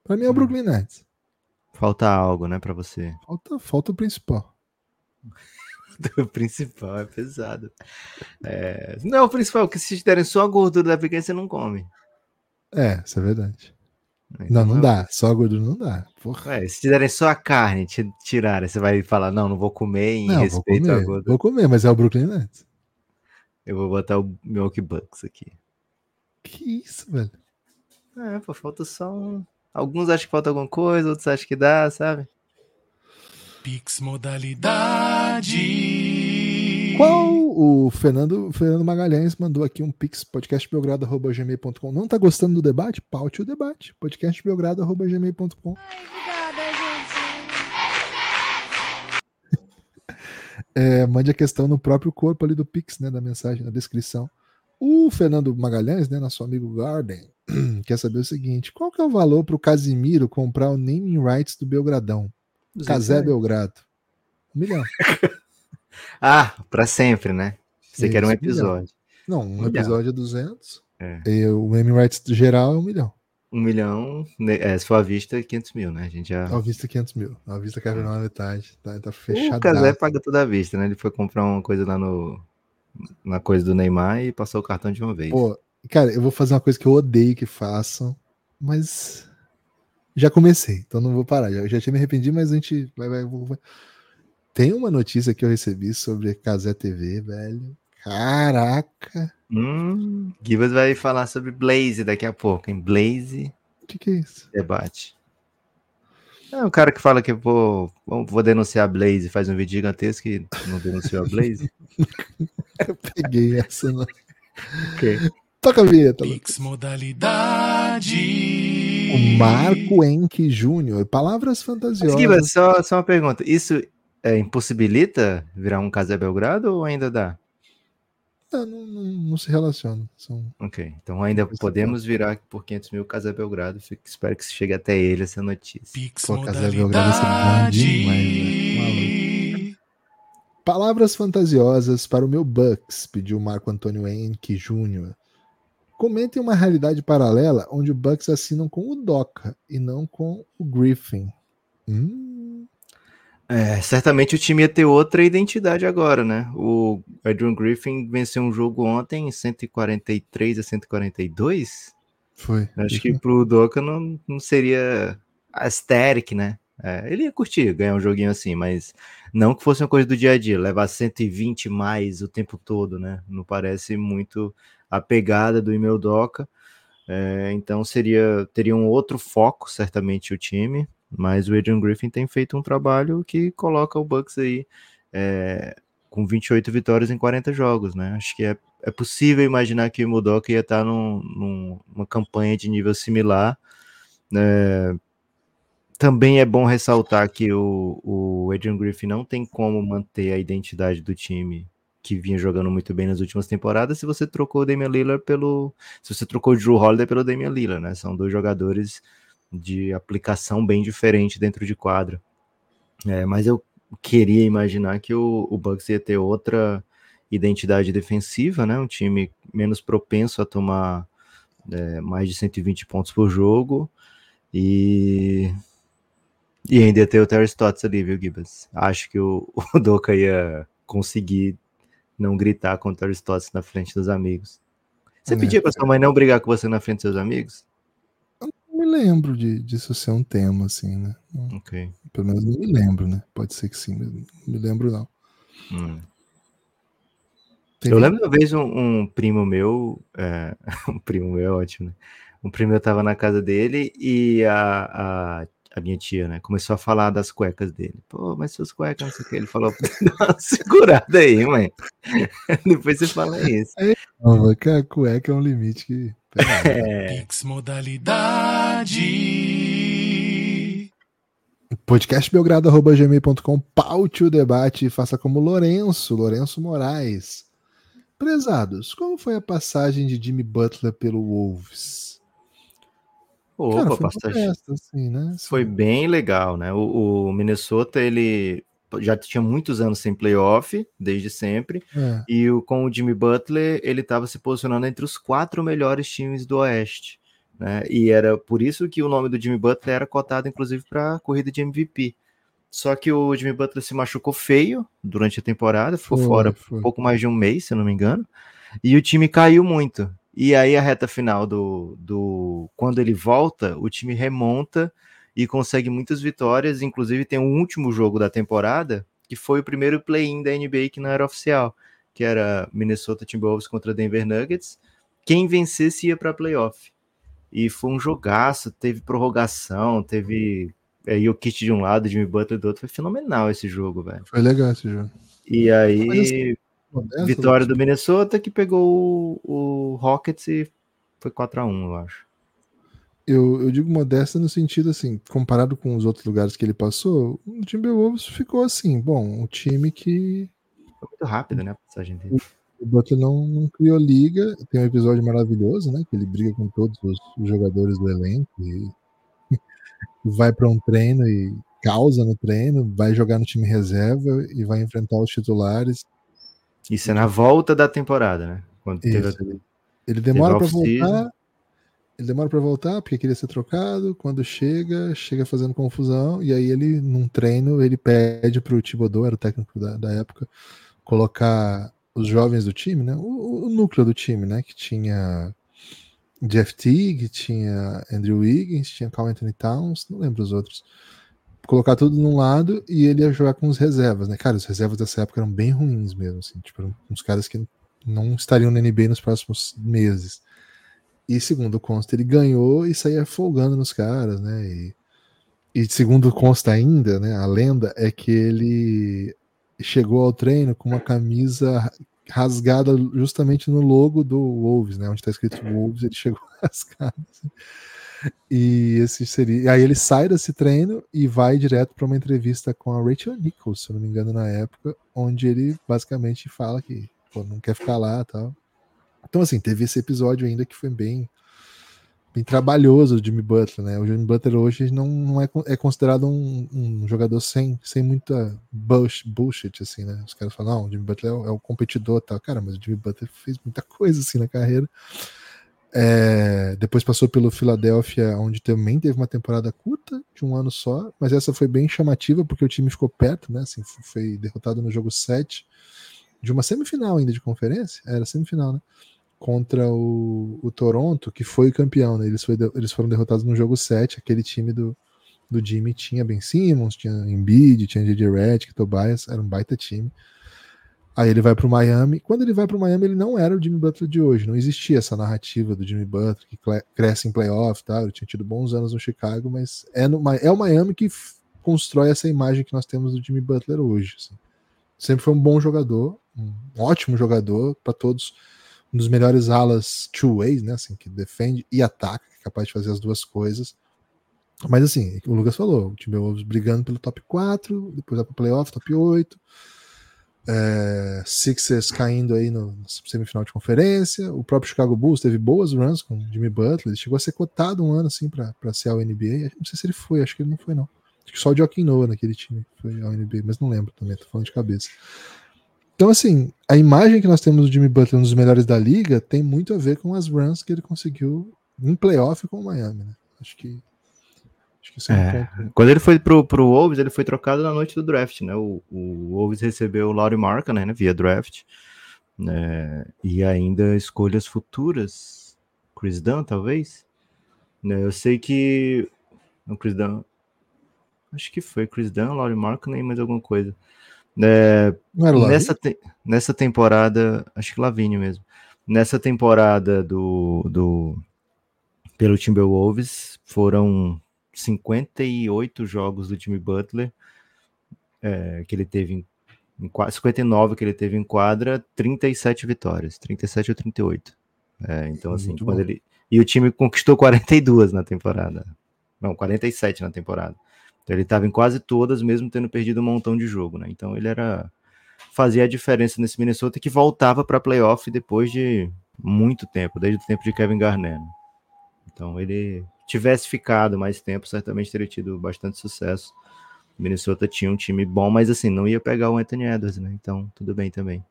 Pra mim é o hum. Brooklyn Nets. Falta algo, né, pra você. Falta, falta o principal. o principal é pesado. É... Não, o principal, é que se te derem só a gordura da picanha, você não come. É, isso é verdade. Não, não dá. Só a gordura não dá. Porra. É, se te derem só a carne, te tirarem, você vai falar, não, não vou comer em não, respeito à gordura. Vou comer, mas é o Brooklyn Nets. Eu vou botar o Milwaukee Bucks aqui. Que isso, velho? É, pô, falta só um. Alguns acham que falta alguma coisa, outros acham que dá, sabe? Pix modalidade. Qual o Fernando, Fernando Magalhães mandou aqui um pix podcastbelgrado.gmail.com. Não tá gostando do debate? Paute o debate. podcastbelgrado.gmail.com. é, mande a questão no próprio corpo ali do Pix, né, da mensagem, na descrição. O Fernando Magalhães, né, nosso amigo Garden, quer saber o seguinte: qual que é o valor para o Casimiro comprar o naming rights do Belgradão? Casé Belgrado. Um milhão. ah, para sempre, né? Você quer um episódio. Milhão. Não, um, um episódio é 200. É. E o naming rights geral é um milhão. Um milhão, né, é, se for à vista, 500 mil, né? A gente já. À vista, 500 mil. À vista, quer ver na metade. Tá, tá fechado. O Casé paga toda a vista, né? Ele foi comprar uma coisa lá no. Na coisa do Neymar e passou o cartão de uma vez. Pô, cara, eu vou fazer uma coisa que eu odeio que façam, mas já comecei, então não vou parar. Já, já tinha me arrependido, mas a gente vai, vai, vai. Tem uma notícia que eu recebi sobre Casé TV, velho. Caraca! Hum, Gibas vai falar sobre Blaze daqui a pouco, hein? Blaze. O que, que, é isso? Debate. É o cara que fala que vou, vou denunciar a Blaze, faz um vídeo gigantesco e não denunciou a Blaze. Eu peguei essa, não. Okay. Toca a vinheta. Pix modalidade. O Marco Enck Júnior. Palavras fantasiosas. Gibas, só, só uma pergunta. Isso é, impossibilita virar um Casé Belgrado ou ainda dá? Não, não, não, se relaciona. São... Ok, então ainda podemos virar por 500 mil Casa Belgrado. Fico, espero que chegue até ele essa notícia. Pix Pô, Casa Belgrado é demais, né? Palavras fantasiosas para o meu Bucks, pediu Marco Antônio Henke Jr. Comentem uma realidade paralela onde o Bucks assinam com o Doca e não com o Griffin. Hum, é, certamente o time ia ter outra identidade agora, né? O Adrian Griffin venceu um jogo ontem, 143 a 142. Foi. Acho que pro Doca não, não seria aesthetic, né? É, ele ia curtir ganhar um joguinho assim, mas não que fosse uma coisa do dia a dia, levar 120 mais o tempo todo, né? Não parece muito a pegada do e-mail Doca. É, então seria teria um outro foco, certamente, o time. Mas o Adrian Griffin tem feito um trabalho que coloca o Bucks aí é, com 28 vitórias em 40 jogos, né? Acho que é, é possível imaginar que o Mudoka ia estar num, num, numa campanha de nível similar. É, também é bom ressaltar que o, o Adrian Griffin não tem como manter a identidade do time que vinha jogando muito bem nas últimas temporadas, se você trocou o Damian Lillard pelo. Se você trocou o Drew Holiday pelo Damian Lillard, né? São dois jogadores de aplicação bem diferente dentro de quadra. É, mas eu queria imaginar que o, o Bucks ia ter outra identidade defensiva, né? Um time menos propenso a tomar é, mais de 120 pontos por jogo. E e ainda ia ter o Terry Stotts ali, viu, Gibbons? Acho que o, o Doca ia conseguir não gritar com o Terry Stotts na frente dos amigos. Você é, pedia para sua mãe não brigar com você na frente dos seus amigos? Me lembro de, disso ser um tema, assim, né? Ok. Pelo menos não me lembro, né? Pode ser que sim, mas não me lembro, não. Hum. Eu lembro uma vez um, um primo meu, é, um primo meu, é ótimo, né? Um primo meu tava na casa dele e a, a a minha tia, né? Começou a falar das cuecas dele. Pô, mas suas cuecas, não sei o que. Ele falou, dá uma segurada aí, mãe. Depois você fala isso. É, não, que a cueca é um limite que. É. Pix modalidade. Podcastbelgrado.gmail.com Paute o debate e faça como Lourenço, Lourenço Moraes. Prezados, como foi a passagem de Jimmy Butler pelo Wolves? Opa, Cara, foi, bastante... assim, né? Assim. foi bem legal, né? O, o, Minnesota, ele já tinha muitos anos sem playoff, desde sempre, é. e o, com o Jimmy Butler, ele estava se posicionando entre os quatro melhores times do Oeste, né? E era por isso que o nome do Jimmy Butler era cotado, inclusive, para a corrida de MVP. Só que o Jimmy Butler se machucou feio durante a temporada, ficou foi, fora foi. pouco mais de um mês, se eu não me engano, e o time caiu muito. E aí a reta final do, do quando ele volta, o time remonta e consegue muitas vitórias, inclusive tem um último jogo da temporada, que foi o primeiro play-in da NBA que não era oficial, que era Minnesota Timberwolves contra Denver Nuggets. Quem vencesse ia para playoff. E foi um jogaço, teve prorrogação, teve aí o kit de um lado, Jimmy Butler do outro, foi fenomenal esse jogo, velho. Foi legal esse jogo. E aí Vitória do Minnesota que pegou o, o Rockets e foi 4 a 1 eu acho. Eu, eu digo modesta no sentido assim, comparado com os outros lugares que ele passou, o Timberwolves ficou assim, bom, um time que. Foi muito rápido, né? A passagem dele. O Butler não, não, criou liga. Tem um episódio maravilhoso, né? Que ele briga com todos os, jogadores do elenco e vai para um treino e causa no treino, vai jogar no time reserva e vai enfrentar os titulares isso é na volta da temporada, né? Quando teve, ele demora para voltar. Ele demora para voltar porque queria ser trocado. Quando chega, chega fazendo confusão. E aí ele, num treino, ele pede para o Thibodeau, era o técnico da, da, época, colocar os jovens do time, né? O, o, núcleo do time, né? Que tinha Jeff Teague, tinha Andrew Wiggins, tinha Carl Anthony Towns, não lembro os outros colocar tudo num lado e ele ia jogar com os reservas, né? Cara, os reservas dessa época eram bem ruins mesmo, assim, tipo, uns caras que não estariam na NBA nos próximos meses. E segundo consta, ele ganhou e saía folgando nos caras, né? E, e segundo consta ainda, né? A lenda é que ele chegou ao treino com uma camisa rasgada justamente no logo do Wolves, né? Onde está escrito Wolves, ele chegou rasgado. Assim. E esse seria. Aí ele sai desse treino e vai direto para uma entrevista com a Rachel Nichols, se eu não me engano, na época, onde ele basicamente fala que pô, não quer ficar lá tal. Então, assim, teve esse episódio ainda que foi bem, bem trabalhoso o Jimmy Butler, né? O Jimmy Butler hoje não, não é, é considerado um, um jogador sem, sem muita bullshit, assim, né? Os caras falam, não, o Jimmy Butler é o, é o competidor tal. Cara, mas o Jimmy Butler fez muita coisa assim na carreira. É, depois passou pelo Philadelphia, onde também teve uma temporada curta, de um ano só, mas essa foi bem chamativa, porque o time ficou perto, né? Assim, foi derrotado no jogo 7 de uma semifinal ainda de conferência, era semifinal, né? Contra o, o Toronto, que foi o campeão, né? Eles, foi, eles foram derrotados no jogo 7, aquele time do, do Jimmy tinha Ben Simmons, tinha Embiid, tinha J.J. Redick, Tobias, era um baita time. Aí ele vai para o Miami. Quando ele vai para o Miami, ele não era o Jimmy Butler de hoje. Não existia essa narrativa do Jimmy Butler que cresce em playoff, tá? Ele tinha tido bons anos no Chicago, mas é, no, é o Miami que constrói essa imagem que nós temos do Jimmy Butler hoje. Assim. Sempre foi um bom jogador, um ótimo jogador para todos, um dos melhores alas two ways, né? Assim, que defende e ataca, é capaz de fazer as duas coisas. Mas assim, o Lucas falou, o Timberwolves brigando pelo top 4, depois vai para playoff, top 8 É, Sixers caindo aí no, no semifinal de conferência. O próprio Chicago Bulls teve boas runs com Jimmy Butler. Ele chegou a ser cotado um ano assim para ser ao NBA. Não sei se ele foi, acho que ele não foi, não. Acho que só o Joaquim Noah naquele time foi ao NBA, mas não lembro também, tô falando de cabeça. Então, assim, a imagem que nós temos do Jimmy Butler, um dos melhores da liga, tem muito a ver com as runs que ele conseguiu em playoff com o Miami, né? Acho que Acho que isso é, é um ponto. Quando ele foi pro, pro Wolves, ele foi trocado na noite do draft, né? O, o Wolves recebeu o Laurie Marca, né, via draft, né? E ainda escolhas futuras. Chris Dunn, talvez? Né, eu sei que. Não, Chris Dunn. Acho que foi Chris Dunn, Laurie Marca, nem mais alguma coisa. É, nessa, te, nessa temporada, acho que Lavigne mesmo. Nessa temporada do, do pelo Timberwolves foram 58 jogos do time Butler, é, que ele teve em, em 59 que ele teve em quadra, 37 vitórias, 37 ou 38. É, então, assim, Muito quando bom. ele. E o time conquistou 42 na temporada. Não, 47 na temporada. Então ele estava em quase todas, mesmo tendo perdido um montão de jogo, né? Então ele era. Fazia a diferença nesse Minnesota que voltava para playoff depois de muito tempo, desde o tempo de Kevin Garnett. Né? Então ele tivesse ficado mais tempo, certamente teria tido bastante sucesso. Minnesota tinha um time bom, mas assim, não ia pegar o Anthony Edwards, né? Então, tudo bem também.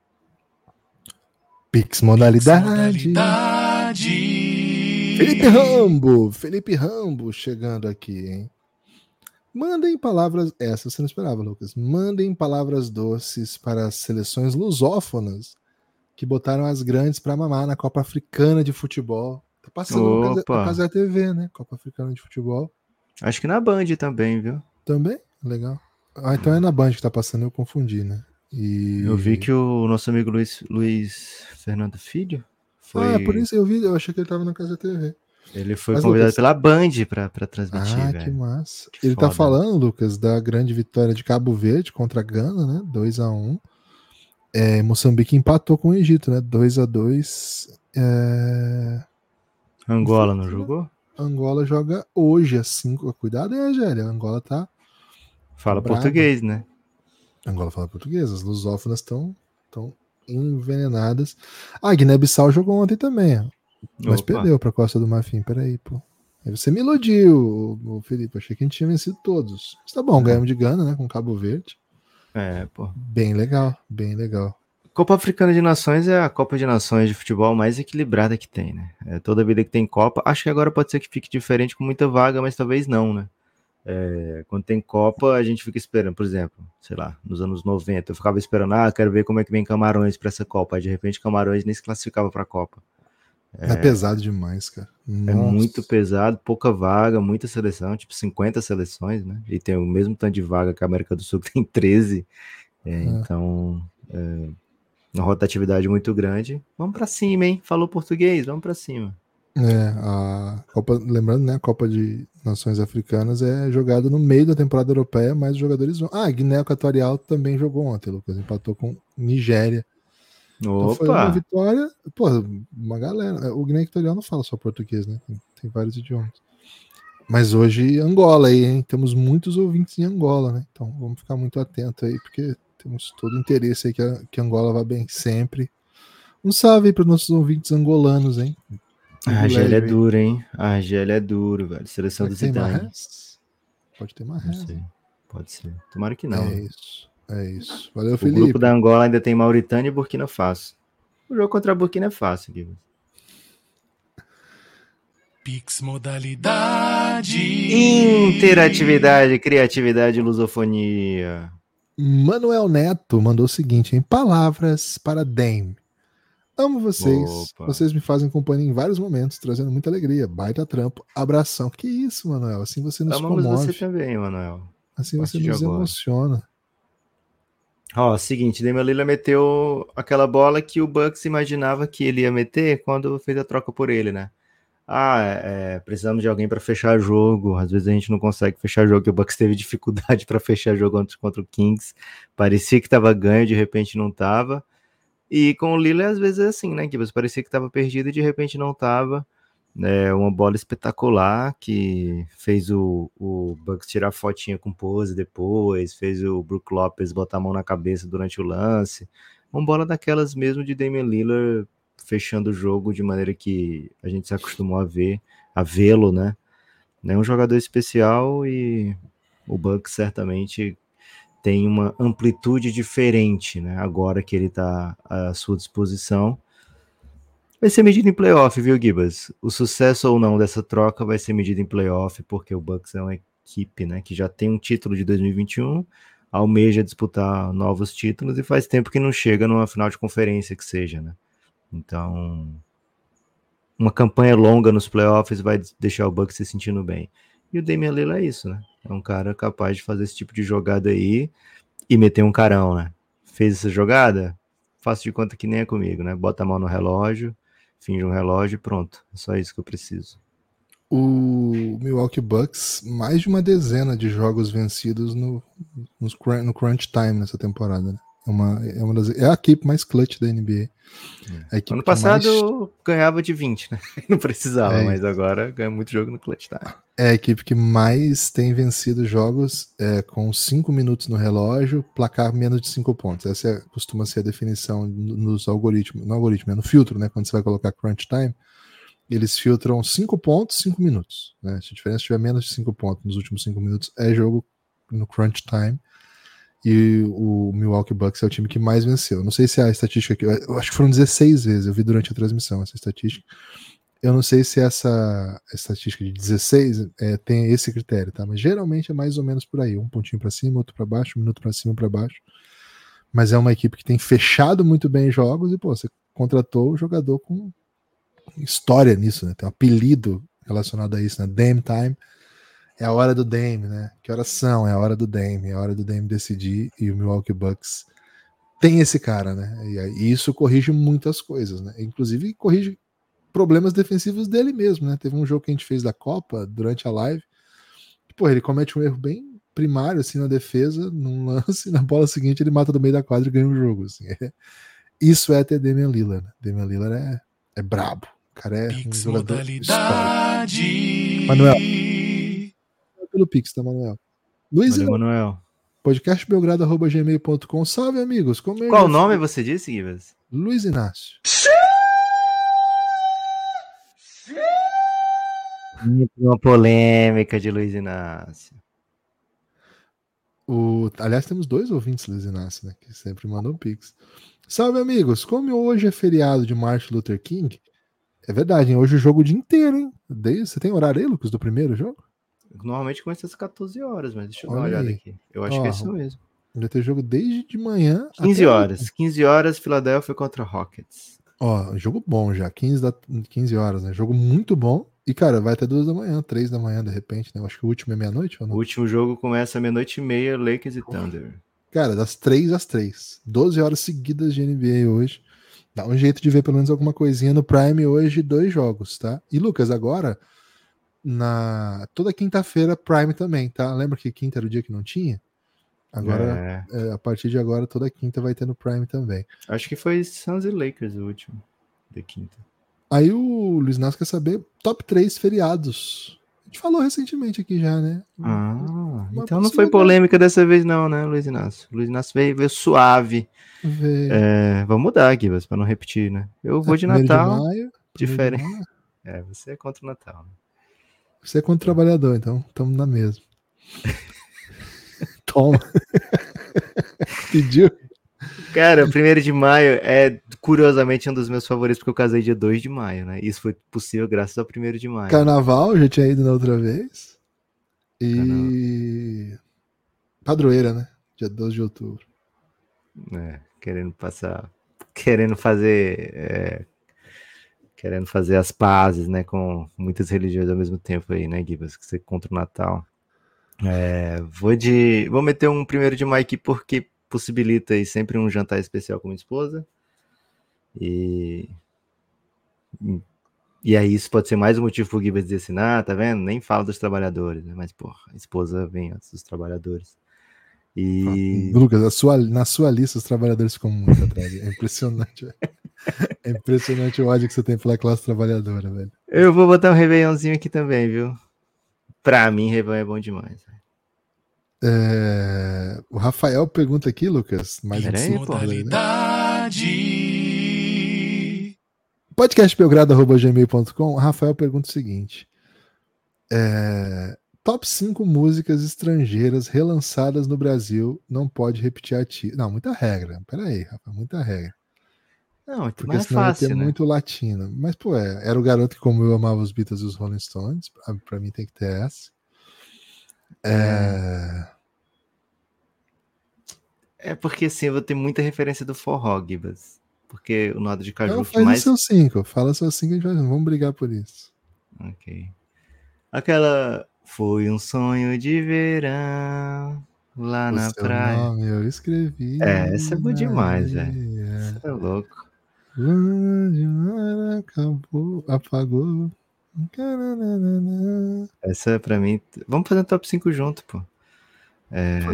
Pix modalidade. modalidade. Felipe Rambo, Felipe Rambo chegando aqui, hein? Mandem palavras. Essa você não esperava, Lucas. Mandem palavras doces para as seleções lusófonas que botaram as grandes para mamar na Copa Africana de Futebol Tá passando na Casa TV, né? Copa Africana de Futebol. Acho que na Band também, viu? Também? Legal. Ah, então é na Band que tá passando, eu confundi, né? E... Eu vi que o nosso amigo Luiz, Luiz Fernando Filho foi. Ah, é por isso eu vi, eu achei que ele tava na Casa TV. Ele foi Mas, convidado Lucas... pela Band para transmitir. Ah, velho. que massa. Que ele tá foda. tá falando, Lucas, da grande vitória de Cabo Verde contra a Gana, né? 2 a 1 é, Moçambique empatou com o Egito, né? 2 a 2 é... Angola não jogou? Angola joga hoje às 5. Cuidado aí, Angélia. Angola tá. Fala brava. português, né? Angola fala português. As lusófonas estão tão envenenadas. Ah, Guiné-Bissau jogou ontem também. Mas Opa. perdeu pra Costa do Marfim. Peraí, pô. Aí você me iludiu, Felipe. Achei que a gente tinha vencido todos. Mas tá bom, é. ganhamos de Gana, né? Com Cabo Verde. É, pô. Bem legal, bem legal. Copa Africana de Nações é a Copa de Nações de futebol mais equilibrada que tem, né? É, toda vida que tem Copa, acho que agora pode ser que fique diferente com muita vaga, mas talvez não, né? É, quando tem Copa, a gente fica esperando, por exemplo, sei lá, nos anos 90, eu ficava esperando, ah, quero ver como é que vem Camarões para essa Copa. Aí, de repente, Camarões nem se classificava para a Copa. É, é, pesado demais, cara. É Nossa. É muito pesado, pouca vaga, muita seleção, tipo 50 seleções, né? E tem o mesmo tanto de vaga que a América do Sul, tem 13. É, é. Então, é, uma rotatividade muito grande. Vamos para cima, hein? Falou português, vamos para cima. É, a Copa, lembrando, né, a Copa de Nações Africanas é jogada no meio da temporada europeia, mas os jogadores vão. Ah, Guiné Equatorial também jogou ontem, Lucas, empatou com Nigéria. Opa! Então foi uma vitória, pô, uma galera. O Guiné Equatorial não fala só português, né? Tem, tem vários idiomas. Mas hoje Angola aí, hein? Temos muitos ouvintes em Angola, né? Então vamos ficar muito atento aí, porque temos todo o interesse aí que, a, que Angola vá bem sempre. Um salve aí para os nossos ouvintes angolanos, hein? A Argélia é duro, hein? A Argélia é duro, velho. Seleção do Zidane. Pode ter reza. Pode ser. Tomara que não. É isso. É isso. Valeu, o Felipe. O grupo da Angola ainda tem Mauritânia e Burkina Faso. O jogo contra a Burkina é fácil, Guilherme. Pix modalidade. Interatividade, criatividade, lusofonia. Manuel Neto mandou o seguinte: em palavras para Dame. Amo vocês. Opa. Vocês me fazem companhia em vários momentos, trazendo muita alegria. Baita trampo. Abração. Que isso, Manuel? Assim você nos Amamos comove. você também, Manuel. Assim você nos agora. emociona. Ó, seguinte, Damian Lillard meteu aquela bola que o Bucks imaginava que ele ia meter quando fez a troca por ele, né? ah, é, precisamos de alguém para fechar jogo. Às vezes a gente não consegue fechar jogo. O Bucks teve dificuldade para fechar jogo contra, contra o Kings. Parecia que estava ganho, de repente não estava. E com o Lillard, às vezes é assim, né? Que parecia que estava perdido e de repente não estava. É uma bola espetacular que fez o, o Bucks tirar fotinha com pose depois, fez o Brook Lopes botar a mão na cabeça durante o lance. Uma bola daquelas mesmo de Damian Lillard fechando o jogo de maneira que a gente se acostumou a ver, a vê-lo, né? É um jogador especial e o Bucks certamente tem uma amplitude diferente, né? Agora que ele está à sua disposição. Vai ser medido em playoff, viu, Gibas? O sucesso ou não dessa troca vai ser medido em playoff, porque o Bucks é uma equipe, né, que já tem um título de 2021, almeja disputar novos títulos e faz tempo que não chega numa final de conferência que seja, né? Então, uma campanha longa nos playoffs vai deixar o Bucks se sentindo bem. E o Damian Lillard é isso, né? É um cara capaz de fazer esse tipo de jogada aí e meter um carão, né? Fez essa jogada? Faço de conta que nem é comigo, né? Bota a mão no relógio, finge um relógio e pronto. É só isso que eu preciso. O Milwaukee Bucks, mais de uma dezena de jogos vencidos no, no crunch time nessa temporada. Né? É, uma, é, uma das, é a equipe mais clutch da NBA. É. Ano passado mais... ganhava de 20, né? Não precisava, é. mas agora ganha muito jogo no clutch time. É a equipe que mais tem vencido jogos é, com 5 minutos no relógio, placar menos de 5 pontos. Essa é, costuma ser a definição nos algoritmos, no algoritmo, é no filtro, né? Quando você vai colocar crunch time, eles filtram 5 pontos, 5 minutos. Né? Se a diferença tiver menos de 5 pontos nos últimos 5 minutos, é jogo no crunch time. E o Milwaukee Bucks é o time que mais venceu. Não sei se a estatística aqui, eu acho que foram 16 vezes, eu vi durante a transmissão essa estatística. Eu não sei se essa estatística de 16 é, tem esse critério, tá? Mas geralmente é mais ou menos por aí, um pontinho para cima, outro para baixo, um minuto para cima, para baixo. Mas é uma equipe que tem fechado muito bem jogos e pô, você contratou o jogador com história nisso, né? Tem um apelido relacionado a isso, né? Dame Time. É a hora do Dame, né? Que horas são? É a hora do Dame, é a hora do Dame decidir e o Milwaukee Bucks tem esse cara, né? E isso corrige muitas coisas, né? Inclusive corrige problemas defensivos dele mesmo, né? Teve um jogo que a gente fez da Copa durante a live. Que, pô, ele comete um erro bem primário assim na defesa, num lance, e na bola seguinte ele mata do meio da quadra e ganha o um jogo. Assim. É, isso é ter Damian Lillard. Né? Damian Lillard é, é brabo. O cara é um jogador. Manuel. Pelo Pix, tá, Manuel? Luiz Valeu, Manuel. podcastbelgrado.gmail.com Salve, amigos. Como Qual o nome você disse, Givas? Luiz Inácio. Uma polêmica de Luiz Inácio. O, aliás, temos dois ouvintes, Luiz Inácio, né, que sempre mandam pix. Salve, amigos! Como hoje é feriado de Martin Luther King, é verdade, hein? hoje o jogo o dia inteiro, hein? Desde, você tem horário aí, Lucas, do primeiro jogo? Normalmente começa às 14 horas, mas deixa eu dar uma olhada aqui. Eu acho Ó, que é isso mesmo. Vai ter jogo desde de manhã. 15 horas. 15 horas, Philadelphia contra Rockets. Ó, jogo bom já, 15, da, 15 horas, né? Jogo muito bom. E, cara, vai até duas da manhã, três da manhã, de repente, né? Eu acho que o último é meia-noite ou não? O último jogo começa meia-noite e meia, Lakers e Thunder. Cara, das três às três. 12 horas seguidas de NBA hoje. Dá um jeito de ver pelo menos alguma coisinha no Prime hoje, dois jogos, tá? E, Lucas, agora, na toda quinta-feira, Prime também, tá? Lembra que quinta era o dia que não tinha? Agora, é. É, a partir de agora, toda quinta vai ter no Prime também. Acho que foi Suns e Lakers o último, de quinta. Aí o Luiz Nas quer saber top 3 feriados. A gente falou recentemente aqui já, né? Ah, Uma então não foi polêmica dessa vez não, né, Luiz Inácio? O Luiz Inácio veio, veio suave. Veio. É, vamos mudar aqui, para não repetir, né? Eu vou de Natal. De maio, diferente. De maio. É, você é contra o Natal. Né? Você é contra o trabalhador, então estamos na mesma. Toma. Pediu? Cara, o primeiro de maio é curiosamente um dos meus favoritos, porque eu casei dia 2 de maio, né? Isso foi possível graças ao primeiro de maio. Carnaval, já tinha ido na outra vez. E. Padroeira, né? Dia 12 de outubro. É, querendo passar. Querendo fazer. É, querendo fazer as pazes, né? Com muitas religiões ao mesmo tempo aí, né, Gibas? Que você contra o Natal. É, vou de. Vou meter um primeiro de maio aqui porque possibilita aí sempre um jantar especial com minha esposa. E. E aí, isso pode ser mais um motivo pro Gibbs dizer assim: ah, tá vendo? Nem fala dos trabalhadores, né? Mas, porra, a esposa vem antes dos trabalhadores. E Lucas, a sua, na sua lista os trabalhadores ficam muito atrás. É impressionante, velho. É impressionante o ódio que você tem pela classe trabalhadora, velho. eu vou botar um Réveillonzinho aqui também, viu? Pra mim, Réveillon é bom demais. É, O Rafael pergunta aqui, Lucas, mais um Peraí, pô. né? Modalidade. podcastbelgrado.gmail.com, o Rafael pergunta o seguinte: é, Top 5 músicas estrangeiras relançadas no Brasil não pode repetir a ti. Não, muita regra. Peraí, Rafael, muita regra. Não, Porque mas é senão vai fácil, ter né? muito latino. Mas, pô, é, era o garoto que, como eu amava os Beatles e os Rolling Stones. Pra, pra mim tem que ter essa. É, É porque assim, eu vou ter muita referência do forró, Gibas. Porque o Nodo de Caju Então faz mais. o seu 5. Fala seu 5 a gente vai. Vamos brigar por isso. Ok. Aquela. Foi um sonho de verão lá o na praia. nome eu escrevi. É, essa é boa demais, velho. areia. Você é louco. Acabou, apagou. Essa pra mim. Vamos fazer um top 5 junto, pô.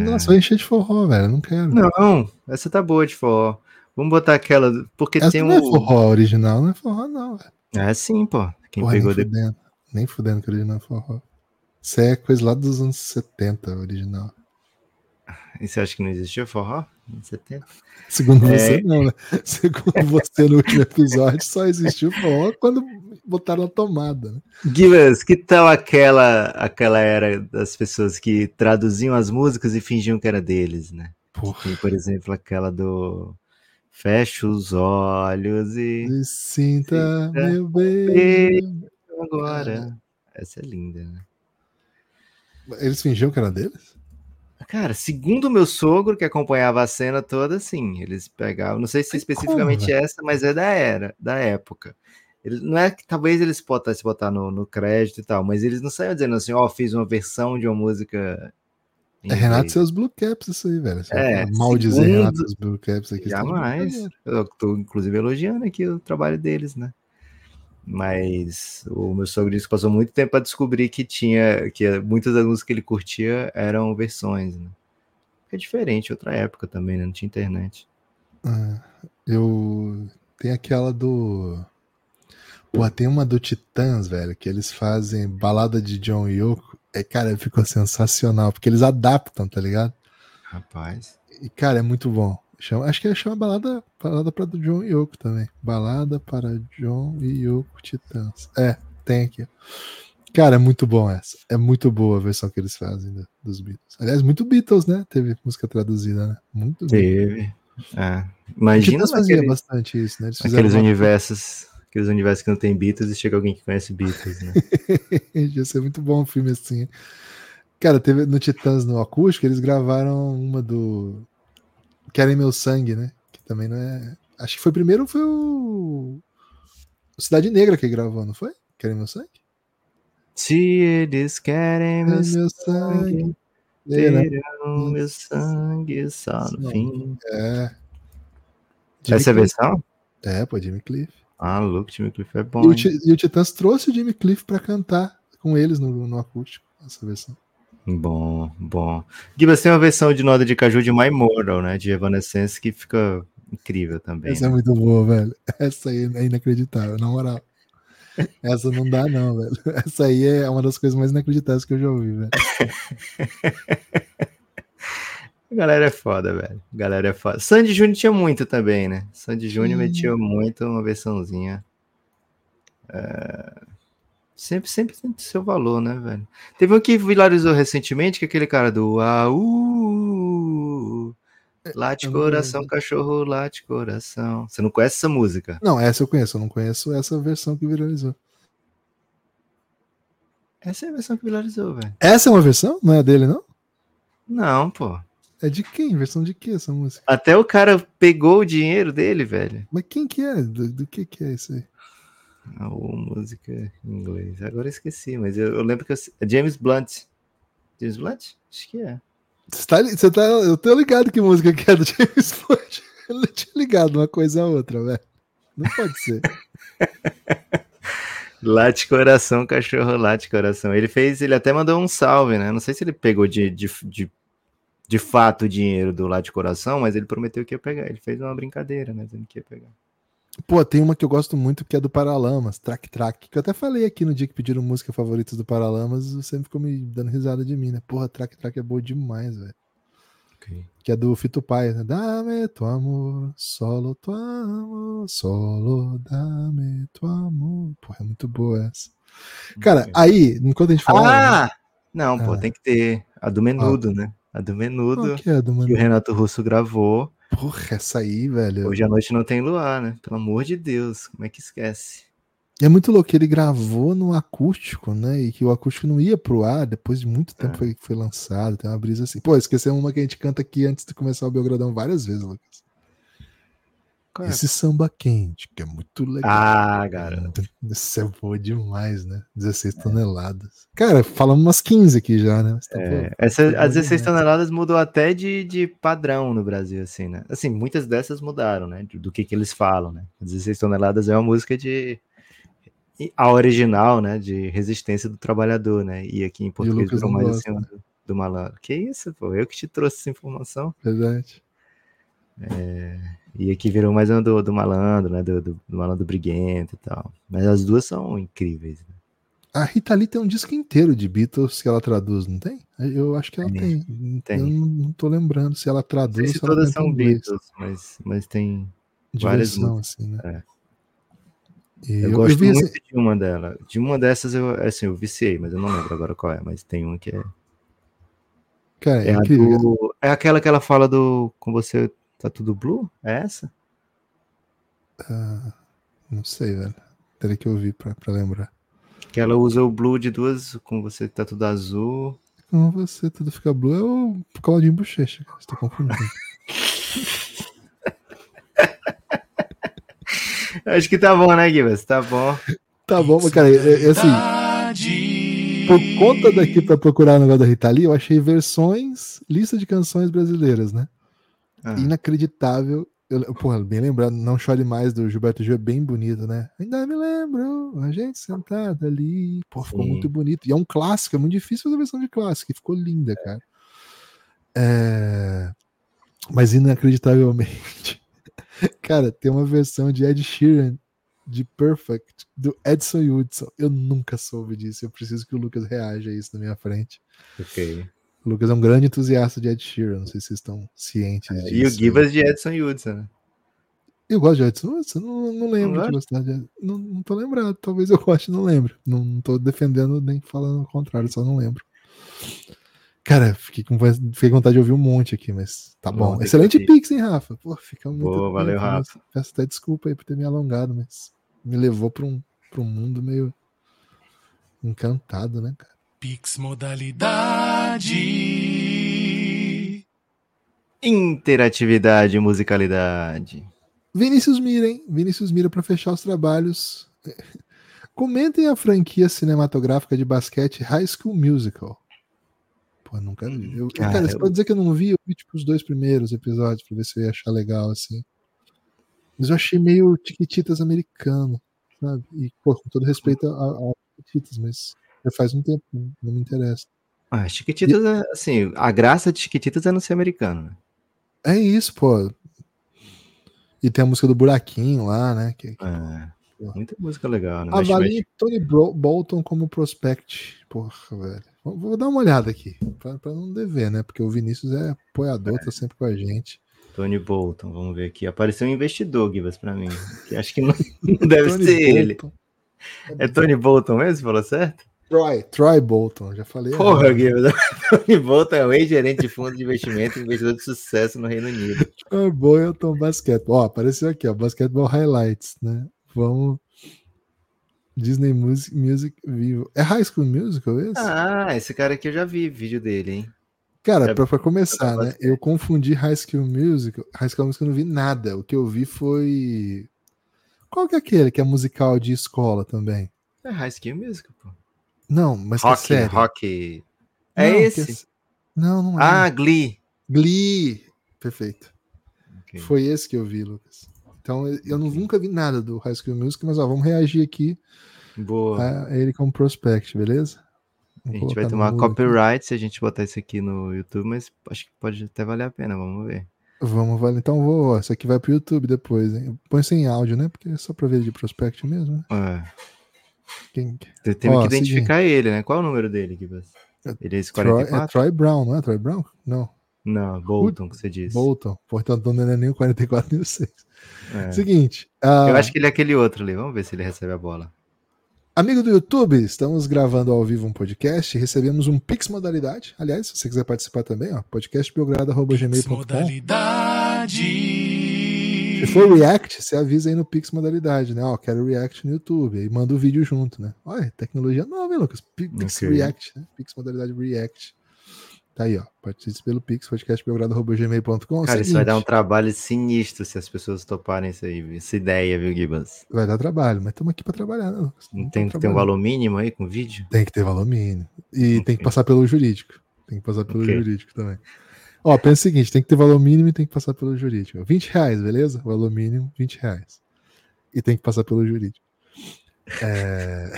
Nossa, vai encher de forró, velho. Não quero. Não, essa tá boa de forró. Vamos botar aquela. Porque Essa tem não é um. forró original, não é forró, não, velho. É sim, pô. Quem Porra, pegou nem depois. fudendo. Nem fudendo que original é forró. Isso é coisa lá dos anos 70, original. E você acha que não existia forró? Em 70? Segundo É. você, não, né? Segundo você no último episódio, só existiu forró quando botaram a tomada, né? Givas, que tal aquela, aquela era das pessoas que traduziam as músicas e fingiam que era deles, né? Tem, por exemplo, aquela do Fecha os olhos e E sinta, Sinta meu bem. agora. Essa é linda, né? Eles fingiam que era deles? Cara, segundo o meu sogro, que acompanhava a cena toda, sim, eles pegavam, não sei se Mas especificamente como, essa, mas é da era, da época. Ele, não é que talvez eles botassem botar no, no crédito e tal, mas eles não saíam dizendo assim, ó, fiz uma versão de uma música. É Renato e seus Blue Caps, isso aí, velho. Você É, mal dizer segundo- Renato e seus Blue Caps aqui. de Jamais. Eu tô, inclusive, elogiando aqui o trabalho deles, né? Mas o meu sogro disse que passou muito tempo para descobrir que tinha, que muitas das músicas que ele curtia eram versões, né? É diferente, outra época também, né? Não tinha internet. Ah, eu. Tem aquela do. Pô, tem uma do Titãs, velho, que eles fazem balada de John Yoko. É, cara, ficou sensacional, porque eles adaptam, tá ligado? Rapaz. E, cara, é muito bom. Chama, acho que chama balada, balada para John e Yoko também. Balada para John e Yoko Titãs. É, tem aqui. Cara, é muito bom essa. É muito boa a versão que eles fazem do- dos Beatles. Aliás, muito Beatles, né? Teve música traduzida, né? Muito Beatles. Teve. É. Imagina Titãs fazia aquele- bastante isso, né? Eles aqueles uma- universos, aqueles universos que não tem Beatles e chega alguém que conhece Beatles, né? Ia ser muito bom um filme assim. Cara, teve no Titãs no acústico, eles gravaram uma do Querem Meu Sangue, né? Que também não é. Acho que foi primeiro foi o. o Cidade Negra que gravou, não foi? Querem Meu Sangue? Se eles querem meu Meu sangue, Sangue. É, né? terão meu sangue só no fim. É. Jimmy Essa é a versão? É, pô, Jimmy Cliff. Ah, louco, Jimmy Cliff é bom. E o, e o Titãs trouxe o Jimmy Cliff pra cantar com eles no, no acústico, essa versão. Bom, bom. Gibas tem uma versão de Noda de Caju de My Mortal, né? De Evanescence, que fica incrível também. Essa é né? muito boa, velho. Essa aí é inacreditável, na moral. Essa não dá, não, velho. Essa aí é uma das coisas mais inacreditáveis que eu já ouvi, velho. A galera é foda, velho. A galera é foda. Sandy Júnior tinha muito também, né? Sandy Júnior Sim. metia muito uma versãozinha. É, Sempre, sempre tem seu valor, né, velho? Teve um que viralizou recentemente, que é aquele cara do Au. Late coração, cachorro, late coração. Você não conhece essa música? Não, essa eu conheço, eu não conheço essa versão que viralizou. Essa é a versão que viralizou, velho. Essa é uma versão? Não é dele, não? Não, pô. É de quem? Versão de que essa música? Até o cara pegou o dinheiro dele, velho. Mas quem que é? Do, do que que é isso aí? Ah, ô, música em inglês. Agora eu esqueci, mas eu, eu lembro que eu, é James Blunt. James Blunt? Acho que é. Você tá, você tá, eu tô ligado que música que é do James Bond. Eu não tinha ligado uma coisa a outra, velho. Não pode ser. Late coração, cachorro, late coração. Ele fez, ele até mandou um salve, né? Não sei se ele pegou de, de, de, de fato o dinheiro do lado de coração, mas ele prometeu que ia pegar. Ele fez uma brincadeira, né? Dizendo que ia pegar. Pô, tem uma que eu gosto muito que é do Paralamas, Track Track, que eu até falei aqui no dia que pediram música favorita do Paralamas, você ficou me dando risada de mim, né? Porra, Track Track é boa demais, velho. Que é do Fito Pai, né? Dame tu amor, solo tu amor, solo dame tu amor. Porra, é muito boa essa. Cara, aí, enquanto a gente fala. Ah! Não, pô, Ah. tem que ter a do Menudo, né? A do Menudo, que é do que o? Renato Russo gravou. Porra, essa aí, velho. Hoje à noite não tem luar, né? Pelo amor de Deus, como é que esquece? E é muito louco, que ele gravou no acústico, né? E que o acústico não ia pro ar, depois de muito tempo É. foi, foi lançado, tem uma brisa assim. Pô, esquecemos uma que a gente canta aqui antes de começar o Belgradão várias vezes, Lucas. Qual é? Esse samba quente, que é muito legal. Ah, garoto. Isso é boa demais, né? 16 toneladas. Cara, falamos umas 15 aqui já, né? Tá É, essa, as bom 16 demais. toneladas mudou até de, de padrão no Brasil, assim, né? Assim, muitas dessas mudaram, né? Do, que que eles falam, né? As 16 toneladas é uma música de... A original, né? De resistência do trabalhador, né? E aqui em português virou mais assim, do, do malandro. Que isso, pô? Eu que te trouxe essa informação. Verdade. E aqui virou mais uma do, do malandro, né? Do, do, do malandro briguento e tal. Mas as duas são incríveis. Né? A Rita Lee tem um disco inteiro de Beatles que ela traduz, não tem? Eu acho que ela Tem, tem. tem. Eu não, tô lembrando se ela traduz se se todas são inglês. Beatles, mas, mas tem. De várias músicas. assim, né? É. Eu, eu, gosto eu muito assim, de uma dela. De uma dessas eu, assim, eu viciei, mas eu não lembro agora qual é. Mas tem uma que é. cara, é, É, do- é aquela que ela fala do. Com você tá tudo blue? É essa? Ah, não sei, velho. Teria que ouvir pra, pra lembrar. Que ela usa o blue de duas. Com você tá tudo azul. Com você tudo fica blue é o Claudinho Bochecha, cara. Você tá confundindo. Acho que tá bom, né, Gibas? Tá bom. tá bom, mas, cara, é, é assim, por conta daqui pra procurar o negócio da Rita Lee, eu achei versões, lista de canções brasileiras, né? Ah, Inacreditável. Eu, porra, bem lembrado, Não Chore Mais do Gilberto Gil é bem bonito, né? Ainda me lembro, a gente sentada ali. Pô, ficou Sim. muito bonito. E é um clássico, é muito difícil fazer versão de clássico, ficou linda, cara. É, Mas inacreditavelmente, cara, tem uma versão de Ed Sheeran de Perfect do Edson Hudson. Eu nunca soube disso. Eu preciso que o Lucas reaja a isso na minha frente. ok. O Lucas é um grande entusiasta de Ed Sheeran, não sei se vocês estão cientes disso. É, E o Gibas de Edson Hudson, né? Eu gosto de Edson Hudson, não, não lembro Não de gostar de. Não, não tô lembrado, talvez eu goste, não lembro. Não, não tô defendendo nem falando o contrário, só não lembro. Cara, fiquei com, fiquei com vontade de ouvir um monte aqui, mas tá bom. que Excelente pix, hein, Rafa? Pô, fica muito. Boa, valeu, tempo, mas Rafa. Peço até desculpa aí por ter me alongado, mas me levou para um, pra um mundo meio encantado, né, cara? Pix modalidade. Interatividade e musicalidade. Vinícius Mira, hein? Vinícius Mira para fechar os trabalhos. Comentem a franquia cinematográfica de basquete High School Musical. Pô, nunca vi. Eu, Cara, cara, você eu- pode dizer que eu não vi, eu vi tipo os dois primeiros episódios pra ver se eu ia achar legal assim. Mas eu achei meio Tiquititas americano, sabe? E, pô, com todo respeito a, a Tiquititas, mas já faz um tempo, não, me interessa. Ah, Chiquititas, é, assim, a graça de Chiquititas é não ser americano, né? É isso, pô. E tem a música do Buraquinho lá, né? Que, que É, muita música legal, né? Avalie mexe. Tony Bolton como prospect. Porra, velho. Vou, dar uma olhada aqui, pra, pra não dever, né? Porque o Vinícius é apoiador, tá sempre com a gente. Tony Bolton, vamos ver aqui. Apareceu um investidor, Gibas, pra mim. Que acho que não, não deve Tony ser ele. Bolton. É Tony Bolton mesmo? Falou certo? Troy, Troy Bolton, já falei. Porra. Gibas. Tony Bolton é um ex-gerente de fundo de investimento e investidor de sucesso no Reino Unido. Troy Bolton Basquetebol. Ó, apareceu aqui, ó. Basketball Highlights, né? Vamos. Disney Music, Music Vivo. É High School Musical esse? Ah, esse cara aqui eu já vi vídeo dele, hein? Cara, é- pra, pra começar, né? Eu confundi High School Musical. High School Musical eu não vi nada. O que eu vi foi. Qual que é aquele que é musical de escola também? É High School Music, pô. Não, mas que é Rock, rock. É Não, esse? Não, não é. Ah, Glee. Glee. Perfeito. Ok. Foi esse que eu vi, Lucas. Então, eu não- nunca vi nada do High School Musical, mas ó, vamos reagir aqui Boa. a ele como prospect, beleza? A Vou gente colocar vai tomar mudo aqui. copyright se a gente botar isso aqui no YouTube, mas acho que pode até valer a pena, vamos ver. Vamos, vale. Então vou, ó, isso aqui vai pro YouTube depois, hein? Põe sem áudio, né? Porque é só pra ver de prospect mesmo, né? É, Quem... te- temos Ó, que identificar ele, né? Qual é o número dele, Gibas? Ele é esse Troy, é 44? Troy Brown, não é? Troy Brown? Não. Não, Bolton, que você disse. Bolton. Portanto, não é nem o 44 nem o 6. É. Seguinte. ah, Eu acho que ele é aquele outro ali. Vamos ver se ele recebe a bola. Amigo do YouTube, estamos gravando ao vivo um podcast. Recebemos um Pix Modalidade. Aliás, se você quiser participar também, ó, podcastbelgrado.gmail.com. Modalidade. Se for React, você avisa aí no Pix Modalidade, né? Ó, quero React no YouTube. Aí manda o vídeo junto, né? Olha, tecnologia nova, hein, Lucas? Pix Ok. React, né? Pix Modalidade React. Tá aí, ó. Participe pelo Pix, podcastbelgrado.gmail.com. Cara, isso vai dar um Seguinte, trabalho sinistro se as pessoas toparem isso aí, essa ideia, viu, Gibas? Vai dar trabalho, mas estamos aqui para trabalhar, né, Lucas? Não tem que ter um valor mínimo aí com vídeo? Tem que ter valor mínimo. E tem que passar pelo jurídico. Tem que passar pelo Ok. jurídico também. Ó, pensa o seguinte: tem que ter valor mínimo e tem que passar pelo jurídico. 20 reais, beleza? Valor mínimo, 20 reais. E tem que passar pelo jurídico. É...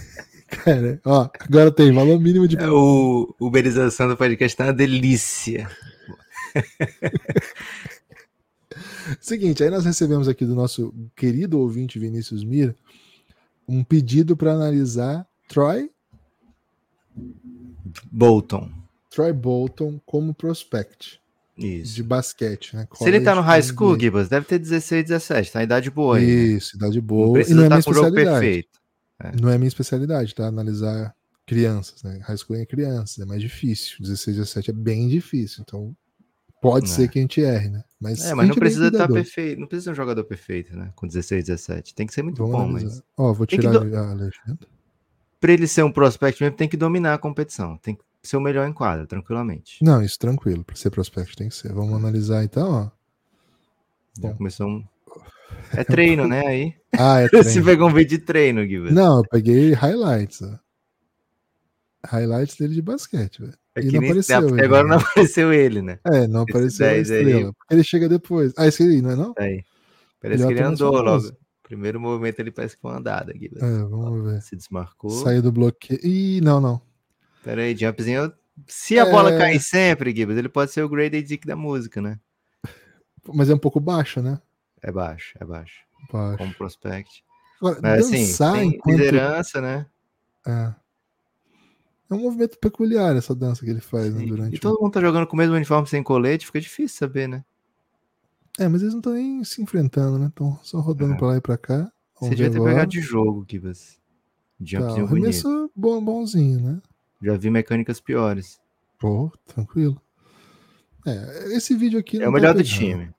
Cara, ó, agora tem valor mínimo de. É, O uberização do podcast tá uma delícia. Seguinte, aí nós recebemos aqui do nosso querido ouvinte Vinícius Mira um pedido para analisar Troy, Bolton. Troy Bolton como prospect Isso. de basquete, né? Se ele tá no high College school, NBA. Gibas, deve ter 16, 17. Tá em idade boa aí. né? Isso, idade Não boa. E precisa não é minha estar com o jogo especialidade. perfeito. Não é minha especialidade, tá? Analisar crianças, né? High school é crianças, é mais difícil. 16, 17 é bem difícil. Então, pode É. ser que a gente erre, né? Mas, É, mas não é precisa estar cuidadoso. perfeito. Não precisa ser um jogador perfeito, né? Com 16, 17. Tem que ser muito Vamos bom, analisar. mas. Ó, vou tirar do- a legenda. Pra ele ser um prospect mesmo, tem que dominar a competição. Tem que ser o melhor em quadra, tranquilamente. Não, isso tranquilo. Para ser prospect tem que ser. Vamos analisar então, ó. Já Bom. um. É treino, né? Aí. Ah, é Você treino. pegou um vídeo de treino, Gibas. Não, eu peguei highlights, ó. Highlights dele de basquete, velho. É E que não nem apareceu até ele, agora né? não apareceu ele, né? É, não Esse apareceu a 10 aí. estrela. porque Ele chega depois. Ah, esse aí, não é não? Aí. Parece Ele é que ele andou logo. Primeiro movimento ele parece que foi uma andada, Gibas. É, vamos ver. Se desmarcou. Saiu do bloqueio. Ih, não, não. Pera aí, jumpzinho. Se a bola É. cair sempre, Gibas, ele pode ser o Grady Dick da música, né? Mas é um pouco baixo, né? É baixo, é baixo. Baixo. Como prospect. Agora, Mas assim, dançar tem enquanto. liderança, né? É. É um movimento peculiar essa dança que ele faz né, durante. E o- todo mundo tá jogando com o mesmo uniforme sem colete, fica difícil saber, né? É, mas eles não estão nem se enfrentando, né? Estão só rodando É. pra lá e pra cá. Você devia ter agora. pegado de jogo, Gibas. Tá, Jumpzinho o bonito. arremesso bom, bonzinho, né? Já vi mecânicas piores. Pô, tranquilo. É, esse vídeo aqui. É o tá melhor do time.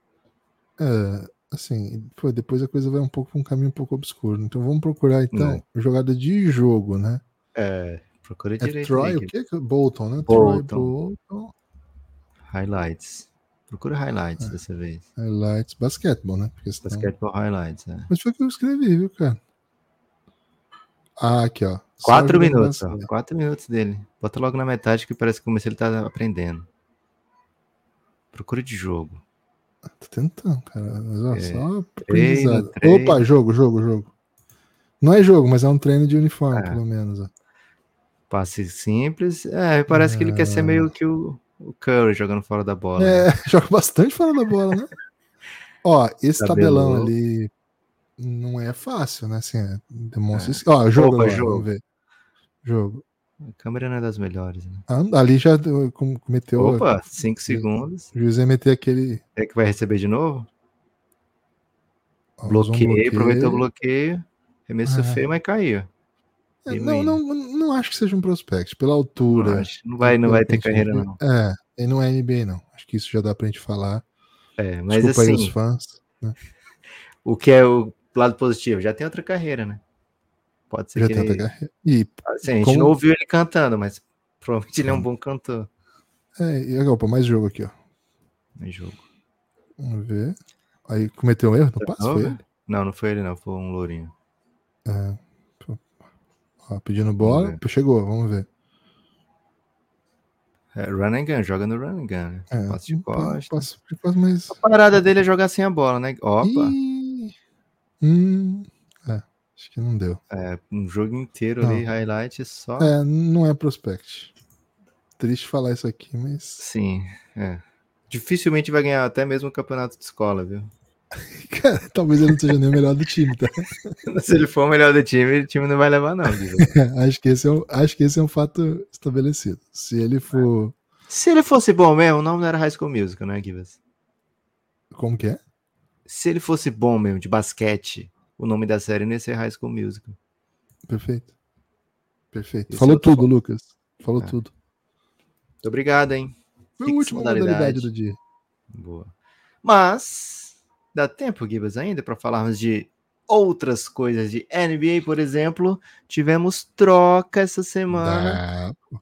É, assim, pô, depois a coisa vai um pouco um caminho um pouco obscuro. Então vamos procurar, então, É. jogada de jogo, né? É, procura É direito. Troy, aí, o Gibas. quê? Bolton, né? Bolton. Troy Bolton. Highlights. Procura highlights É. dessa vez. Highlights, basquetebol, né? Porque senão- Basketball highlights, é. Mas foi o que eu escrevi, viu, cara? Ah, aqui, ó. Quatro minutos, ó. Quatro minutos dele. Bota logo na metade que parece que começa ele tá aprendendo. Procura de jogo. Tô tentando, cara. Mas, ó, É, só treino, treino. Opa, jogo, jogo, jogo. Não é jogo, mas é um treino de uniforme, Ah. pelo menos. Ó. Passe simples. É, parece que ele quer ser Ah. meio que o, o Curry jogando fora da bola. É, joga bastante fora da bola, né? Ó, esse tabelão Tabelou. ali não é fácil, né? Assim, é, demonstra isso. Ó, jogo, Opa, agora, jogo. vamos ver. Jogo. A câmera não é das melhores, né? Ah, ali já cometeu. Opa, cinco segundos. O juiz ia meter aquele. É que vai receber de novo? usou um Bloqueio, aproveitou o bloqueio. Remesso Ah. feio, mas caiu. É, E não, não, não acho que seja um prospect. Pela Não, altura. acho que não vai, não vai ter carreira, não. É, ele não é NBA, não. Acho que isso já dá pra gente falar. É, mas Desculpa aí os assim, fãs. o que é o lado positivo? Já tem outra carreira, né? Pode ser Já que tenta ele... carreira. E, Assim, a gente como- não ouviu ele cantando, mas provavelmente ele é um Sim. bom cantor é, e opa, mais jogo aqui, ó. no jogo. Vamos ver. Aí cometeu um erro no passe, foi Over? ele? Não, não foi ele, não. Foi um lourinho. É. Ó, pedindo bola, Vamos chegou, vamos ver. É, run and gun, joga no run and gun. Né? É, Passe de costa. de costa, mas. A parada dele é jogar sem a bola, né? Opa, Ih, hum, é, Acho que não deu. É, um jogo inteiro Não. ali, highlight só. É, não é prospect. Triste falar isso aqui, mas. Sim, é. Dificilmente vai ganhar até mesmo o campeonato de escola, viu? Cara, talvez ele não seja nem o melhor do time, tá? Se ele for o melhor do time, o time não vai levar, não. Acho, que esse é um, acho que esse é um fato estabelecido. Se ele for. Se ele fosse bom mesmo, o nome não era High School Musical, né, Givas? Como que é? Se ele fosse bom mesmo, de basquete, o nome da série não ia ser High School Musical. Perfeito. Perfeito. Esse Falou tô tudo, falando. Lucas. Falou É. tudo. Muito obrigado, hein? Foi a última modalidade. do dia. Boa. Mas, dá tempo, Gibas, ainda para falarmos de outras coisas de NBA, por exemplo. Tivemos troca essa semana. Dá.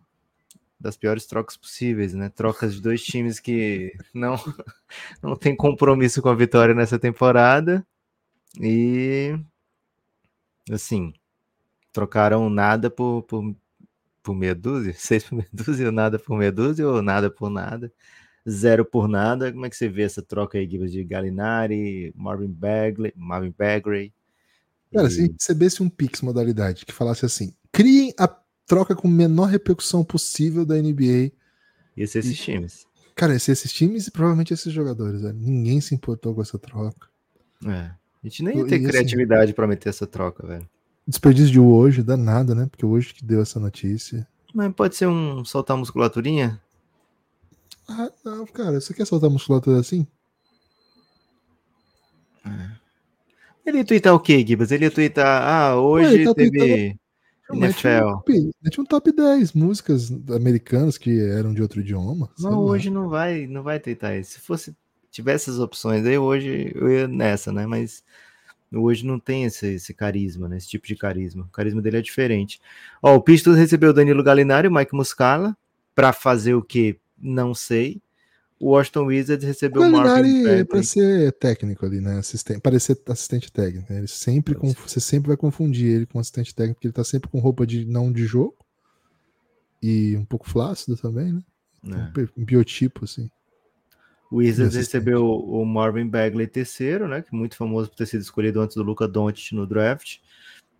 Das piores trocas possíveis, né? Trocas de dois times que não não tem compromisso com a vitória nessa temporada e assim trocaram nada por, por, por meia dúzia, seis por meia dúzia, ou nada por meia dúzia, ou nada por nada, zero por nada. Como é que você vê essa troca aí, Gibbs, de Gallinari, Marvin Bagley, Marvin Bagley? Cara, e- se recebesse um Pix modalidade que falasse assim: criem a troca com menor repercussão possível da NBA. e esses times. Cara, se esses times e provavelmente esses jogadores, velho. Ninguém se importou com essa troca. É. A gente nem ia E ter assim- criatividade para meter essa troca, velho. Desperdício de hoje, danado, né? Porque hoje que deu essa notícia. Mas pode ser um soltar musculaturinha? Ah, não, cara, você quer soltar musculatura assim? Ele ia twittar o quê, Gibas? Ele ia twittar, ah, hoje ele tá teve Mete um, top, mete um top 10 músicas americanas que eram de outro idioma. Não, hoje não vai, não vai twittar isso. Se fosse, tivesse essas opções aí, hoje eu ia nessa, né? Mas hoje não tem esse, esse carisma, né? Esse tipo de carisma. O carisma dele é diferente. Ó, o Pistons recebeu o Danilo Gallinari e o Mike Muscala para fazer o que? Não sei. O Washington Wizards recebeu o Marvin é Bagley. pra ser técnico ali, né? Assistente, parecer assistente técnico. né? Ele sempre conf- você sempre vai confundir ele com assistente técnico, porque ele tá sempre com roupa de não de jogo e um pouco flácido também, né? Um, pe- um biotipo, assim. O Wizards assistente. recebeu o Marvin Bagley terceiro, né? Que é muito famoso por ter sido escolhido antes do Luca Doncic no draft.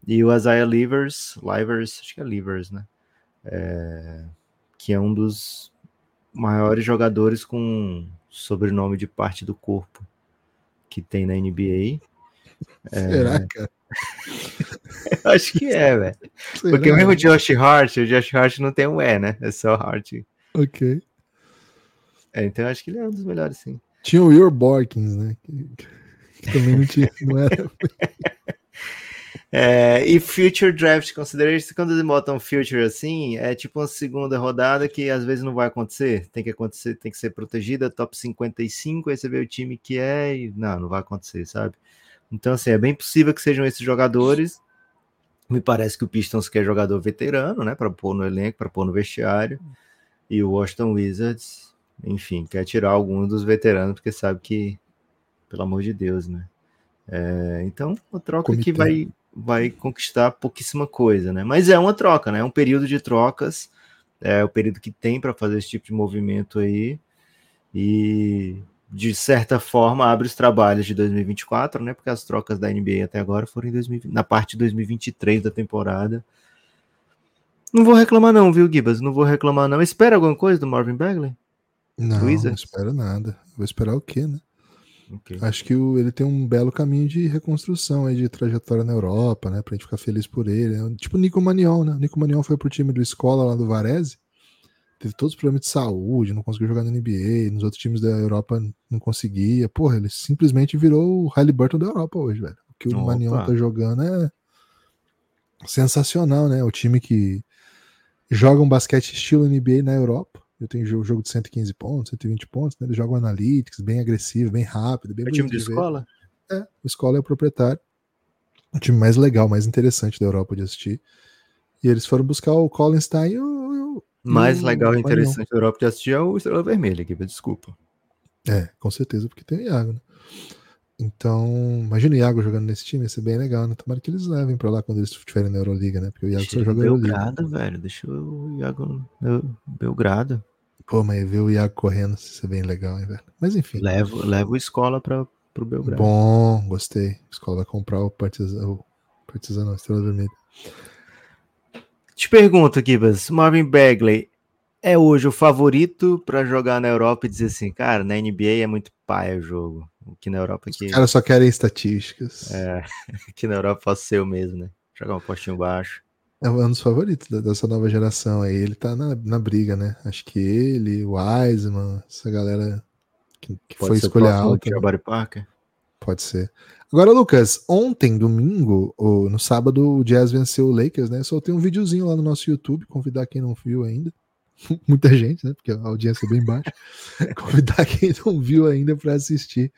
E o Isaiah Livers, Livers, acho que é Livers, né? É, que é um dos maiores jogadores com sobrenome de parte do corpo que tem na NBA. É. Será, cara? Acho que é, velho. Porque mesmo o Josh Hart, o Josh Hart não tem um E, né? É só Hart. Ok. É, então eu acho que ele é um dos melhores, sim. Tinha o Your Borkins, né? Que, que também não tinha, não era. É, e Future Draft Consideration, quando eles botam Future assim, é tipo uma segunda rodada que às vezes não vai acontecer. Tem que acontecer, tem que ser protegida, top 55, aí você vê o time que é e não, não vai acontecer, sabe? Então, assim, é bem possível que sejam esses jogadores. Me parece que o Pistons quer jogador veterano, né, para pôr no elenco, para pôr no vestiário. E o Washington Wizards, enfim, quer tirar algum dos veteranos, porque sabe que, pelo amor de Deus, né? É, então, uma troca que Comitê. vai, vai conquistar pouquíssima coisa, né? Mas é uma troca, né? É um período de trocas, é o período que tem para fazer esse tipo de movimento aí. E de certa forma abre os trabalhos de 2024, né? Porque as trocas da NBA até agora foram em 2020, na parte de 2023 da temporada. Não vou reclamar não, viu, Gibas? Não vou reclamar não. Espera alguma coisa do Marvin Bagley? Não, não Wizards? espero nada. Vou esperar o quê, né? Ok. Acho que o- ele tem um belo caminho de reconstrução aí, de trajetória na Europa, né? Pra gente ficar feliz por ele. né? Tipo o Nico Manion, né? O Nico Manion foi pro time do Escola lá do Varese. Teve todos os problemas de saúde, não conseguiu jogar na NBA, nos outros times da Europa não conseguia. Porra, ele simplesmente virou o Halliburton da Europa hoje, velho. O que o Opa. Manion tá jogando é sensacional, né? O time que joga um basquete estilo NBA na Europa. Eu tenho jogo, jogo de 115 pontos, 120 pontos, né? Eles jogam analytics, bem agressivo, bem rápido, bem É o time de ver. escola? É, o Escola é o proprietário. O time mais legal, mais interessante da Europa de assistir. E eles foram buscar o Colin Stein e o. Mais legal e interessante da Europa de assistir é o Estrela Vermelha, Gibas, desculpa. É, com certeza, porque tem o Iago, né? Então, imagina o Iago jogando nesse time, ia ser bem legal, né? Tomara que eles levem pra lá quando eles estiverem na Euroliga, né? Porque o Iago só ele joga em Euroliga. Belgrado, velho. Deixa o Iago Belgrado. Pô, mas ver o Iago correndo ia ser bem legal, hein, velho? Mas enfim. Leva, leva o escola para pro Belgrado. Bom, gostei. A escola vai comprar o Partizan, o Partizan não, Estrela Vermelha. Te pergunto, Kibas, Marvin Bagley é hoje o favorito para jogar na Europa e dizer assim, cara, na NBA é muito pai o jogo. Aqui na Europa aqui. Os caras só querem estatísticas. É, aqui na Europa posso ser eu mesmo, né? Jogar um postinho baixo. É um dos favoritos dessa nova geração aí. Ele tá na, na briga, né? Acho que ele, o Wiseman, essa galera que, que foi escolha alta. Né? Parker. Pode ser. Agora, Lucas, ontem, domingo, ou no sábado, o Jazz venceu o Lakers, né? Soltei um videozinho lá no nosso YouTube, convidar quem não viu ainda. Muita gente, né? Porque a audiência é bem baixa. convidar quem não viu ainda para assistir.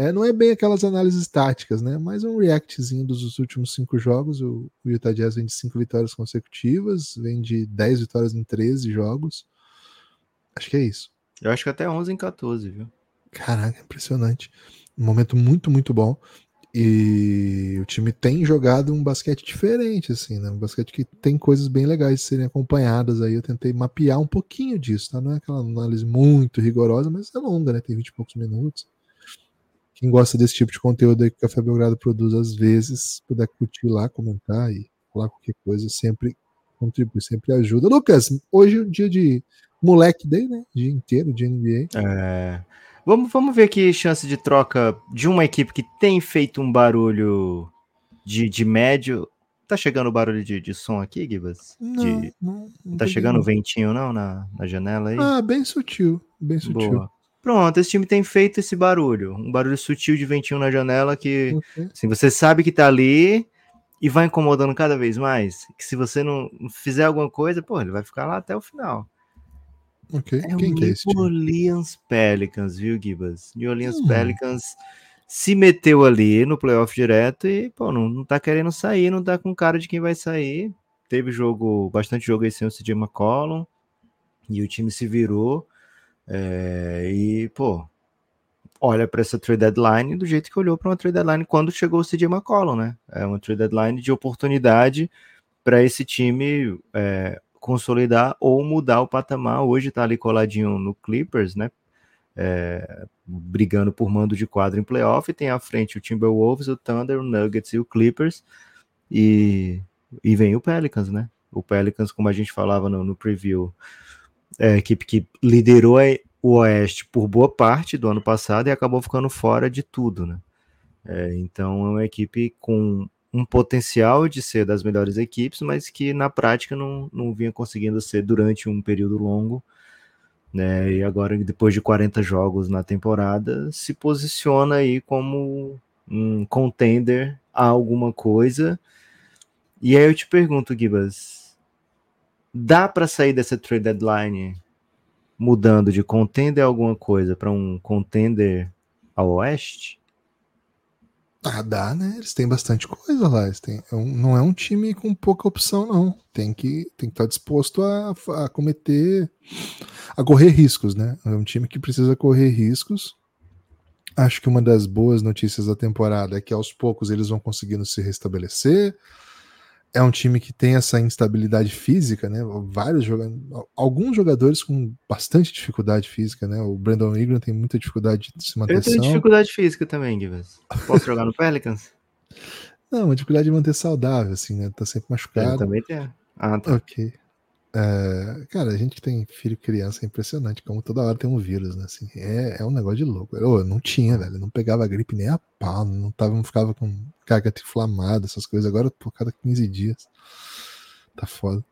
É, não é bem aquelas análises táticas, né? Mas um reactzinho dos últimos cinco jogos. O, o Utah Jazz vem de cinco vitórias consecutivas, vem de 10 vitórias em 13 jogos. Acho que é isso. Eu acho que até 11 em 14, viu? Caraca, impressionante um momento muito, muito bom. E o time tem jogado um basquete diferente, assim, né? Um basquete que tem coisas bem legais de serem acompanhadas aí. Eu tentei mapear um pouquinho disso, tá? Não é aquela análise muito rigorosa, mas é longa, né? Tem 20 e poucos minutos. Quem gosta desse tipo de conteúdo aí que o Café Belgrado produz às vezes, puder curtir lá, comentar e falar qualquer coisa, sempre contribui, sempre ajuda. Lucas, hoje é um dia de moleque day, né? Dia inteiro de NBA. É. Vamos, vamos ver aqui chance de troca de uma equipe que tem feito um barulho de, de médio. Tá chegando o barulho de, de som aqui, Gibas? Não, de... não, não Tá chegando o ventinho, não, na, na janela aí? Ah, bem sutil, bem sutil. Boa. Pronto, esse time tem feito esse barulho. Um barulho sutil de ventinho na janela que, okay. assim, você sabe que tá ali e vai incomodando cada vez mais. Que se você não fizer alguma coisa, pô, ele vai ficar lá até o final. Ok. É Quem o que é esse New Orleans Pelicans, viu, Gibas? New Orleans hum. Pelicans se meteu ali no playoff direto e, pô, não, não tá querendo sair, não tá com cara de quem vai sair. Teve jogo, bastante jogo aí sem o CJ McCollum e o time se virou. É, e, pô, olha para essa trade deadline do jeito que olhou para uma trade deadline quando chegou o CJ McCollum, né? É uma trade deadline de oportunidade para esse time é, consolidar ou mudar o patamar. Hoje está ali coladinho no Clippers, né? É, brigando por mando de quadro em playoff. Tem à frente o Timberwolves, o Thunder, o Nuggets e o Clippers. E, e vem o Pelicans, né? O Pelicans, como a gente falava no, no preview, é a equipe que liderou o Oeste por boa parte do ano passado e acabou ficando fora de tudo, né? É, então é uma equipe com um potencial de ser das melhores equipes, mas que na prática não, não vinha conseguindo ser durante um período longo. Né? E agora, depois de 40 jogos na temporada, se posiciona aí como um contender a alguma coisa. E aí eu te pergunto, Gibas, dá para sair dessa trade deadline mudando de contender alguma coisa para um contender ao oeste? Ah, dá, né? Eles têm bastante coisa lá. Eles têm, é não é um time com pouca opção, não. Tem que, tem que estar disposto a, a cometer, a correr riscos, né? É um time que precisa correr riscos. Acho que uma das boas notícias da temporada é que aos poucos eles vão conseguindo se restabelecer é um time que tem essa instabilidade física, né? Vários jogadores, alguns jogadores com bastante dificuldade física, né? O Brandon Ingram tem muita dificuldade de se manter Eu tenho dificuldade física também, Givas. Posso jogar no Pelicans? Não, uma dificuldade de manter saudável, assim, né? Tá sempre machucado. Eu também tenho. Ah, tá. Ok. É, cara, a gente que tem filho e criança é impressionante como toda hora tem um vírus, né? Assim, é, é um negócio de louco. Eu, não tinha, velho. Não pegava gripe nem a pau, não, tava, não ficava com garganta inflamada, essas coisas. Agora, por cada 15 dias. Tá foda.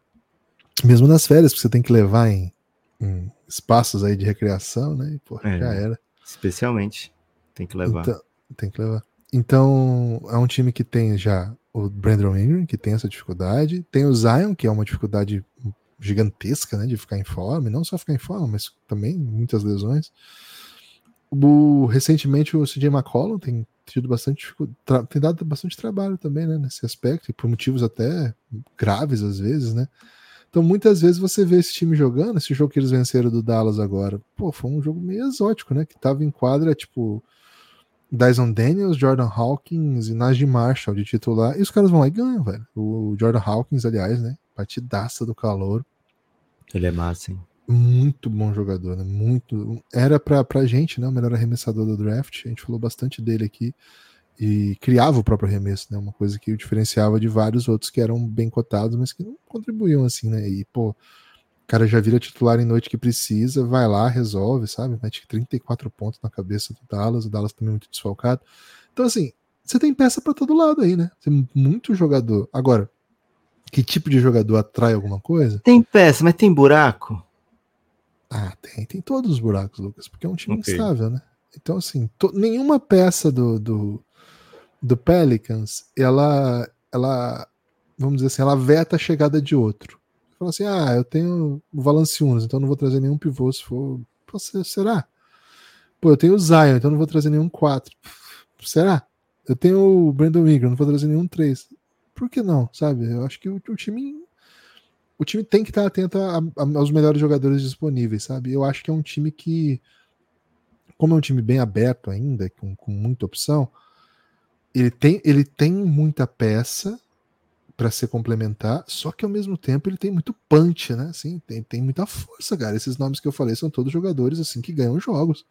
Mesmo nas férias, porque você tem que levar em, em espaços aí de recreação, né? E, pô, é, já era. Especialmente. Tem que levar. Então, tem que levar. Então, é um time que tem já o Brandon Ingram, que tem essa dificuldade. Tem o Zion, que é uma dificuldade gigantesca, né, de ficar em forma, e não só ficar em forma, mas também muitas lesões. O, recentemente o CJ McCollum tem tido bastante tem dado bastante trabalho também, né, nesse aspecto, e por motivos até graves às vezes, né. Então muitas vezes você vê esse time jogando, esse jogo que eles venceram do Dallas agora, pô, foi um jogo meio exótico, né, que tava em quadra, tipo, Dyson Daniels, Jordan Hawkins e Najee Marshall de titular, e os caras vão lá e ganham, velho. O Jordan Hawkins, aliás, né, partidaça do calor. Ele é massa, hein? Muito bom jogador, né? Muito. Era pra, pra gente, né? O melhor arremessador do draft. A gente falou bastante dele aqui. e criava o próprio arremesso, né? Uma coisa que o diferenciava de vários outros que eram bem cotados, mas que não contribuíam assim, né? E, pô, o cara já vira titular em noite que precisa, vai lá, resolve, sabe? Mete 34 pontos na cabeça do Dallas, o Dallas também é muito desfalcado. Então, assim, você tem peça para todo lado aí, né? Tem muito jogador. Agora, que tipo de jogador atrai alguma coisa? Tem peça, mas tem buraco? Ah, tem. Tem todos os buracos, Lucas, porque é um time okay. instável, né? Então, assim, to, nenhuma peça do, do, do Pelicans, ela, ela, vamos dizer assim, ela veta a chegada de outro. Fala assim, ah, eu tenho o Valanciunas, então não vou trazer nenhum pivô se for. Pô, será? Pô, eu tenho o Zion, então não vou trazer nenhum 4. Será? Eu tenho o Brandon Ingram, não vou trazer nenhum 3. Por que não? Sabe? Eu acho que o, o time. O time tem que estar atento a, a, aos melhores jogadores disponíveis, sabe? Eu acho que é um time que, como é um time bem aberto ainda, com, com muita opção, ele tem, ele tem muita peça para ser complementar, só que ao mesmo tempo ele tem muito punch, né? Assim, tem, tem muita força, cara. Esses nomes que eu falei são todos jogadores assim que ganham jogos.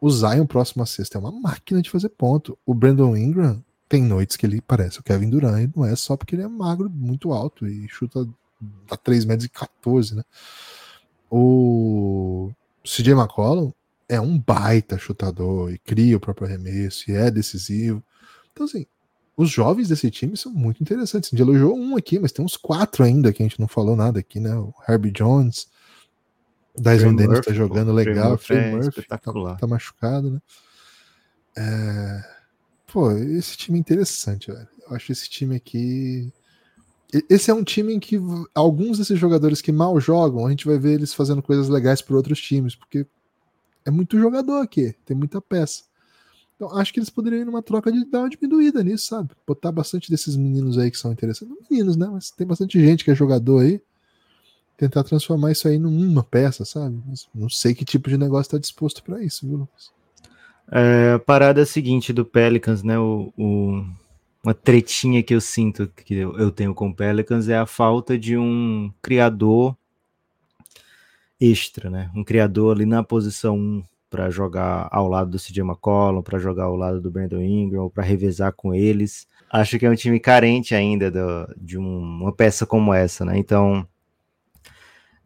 O Zion, próximo a sexta, é uma máquina de fazer ponto. O Brandon Ingram tem noites que ele parece o Kevin Durant, e não é só porque ele é magro, muito alto e chuta a 3 metros e 14, né? O CJ McCollum é um baita chutador e cria o próprio arremesso e é decisivo. Então, assim, os jovens desse time são muito interessantes. A gente elogiou um aqui, mas tem uns quatro ainda que a gente não falou nada aqui, né? O Herbie Jones, Dyson Dennis tá jogando legal, Free é Murphy tá, tá, machucado, né? É... Pô, esse time é interessante, velho. Eu acho esse time aqui. Esse é um time em que alguns desses jogadores que mal jogam, a gente vai ver eles fazendo coisas legais para outros times, porque é muito jogador aqui, tem muita peça. Então, acho que eles poderiam ir numa troca de dar uma diminuída nisso, sabe? Botar bastante desses meninos aí que são interessantes. Não meninos, né? Mas tem bastante gente que é jogador aí. Tentar transformar isso aí numa peça, sabe? Mas não sei que tipo de negócio está disposto para isso, viu, Lucas? É, a parada seguinte do Pelicans, né? O, o, uma tretinha que eu sinto que eu, eu tenho com o Pelicans é a falta de um criador extra, né? Um criador ali na posição 1 para jogar ao lado do CJ McCollum, para jogar ao lado do Brandon Ingram, para revezar com eles. Acho que é um time carente ainda do, de um, uma peça como essa, né? Então,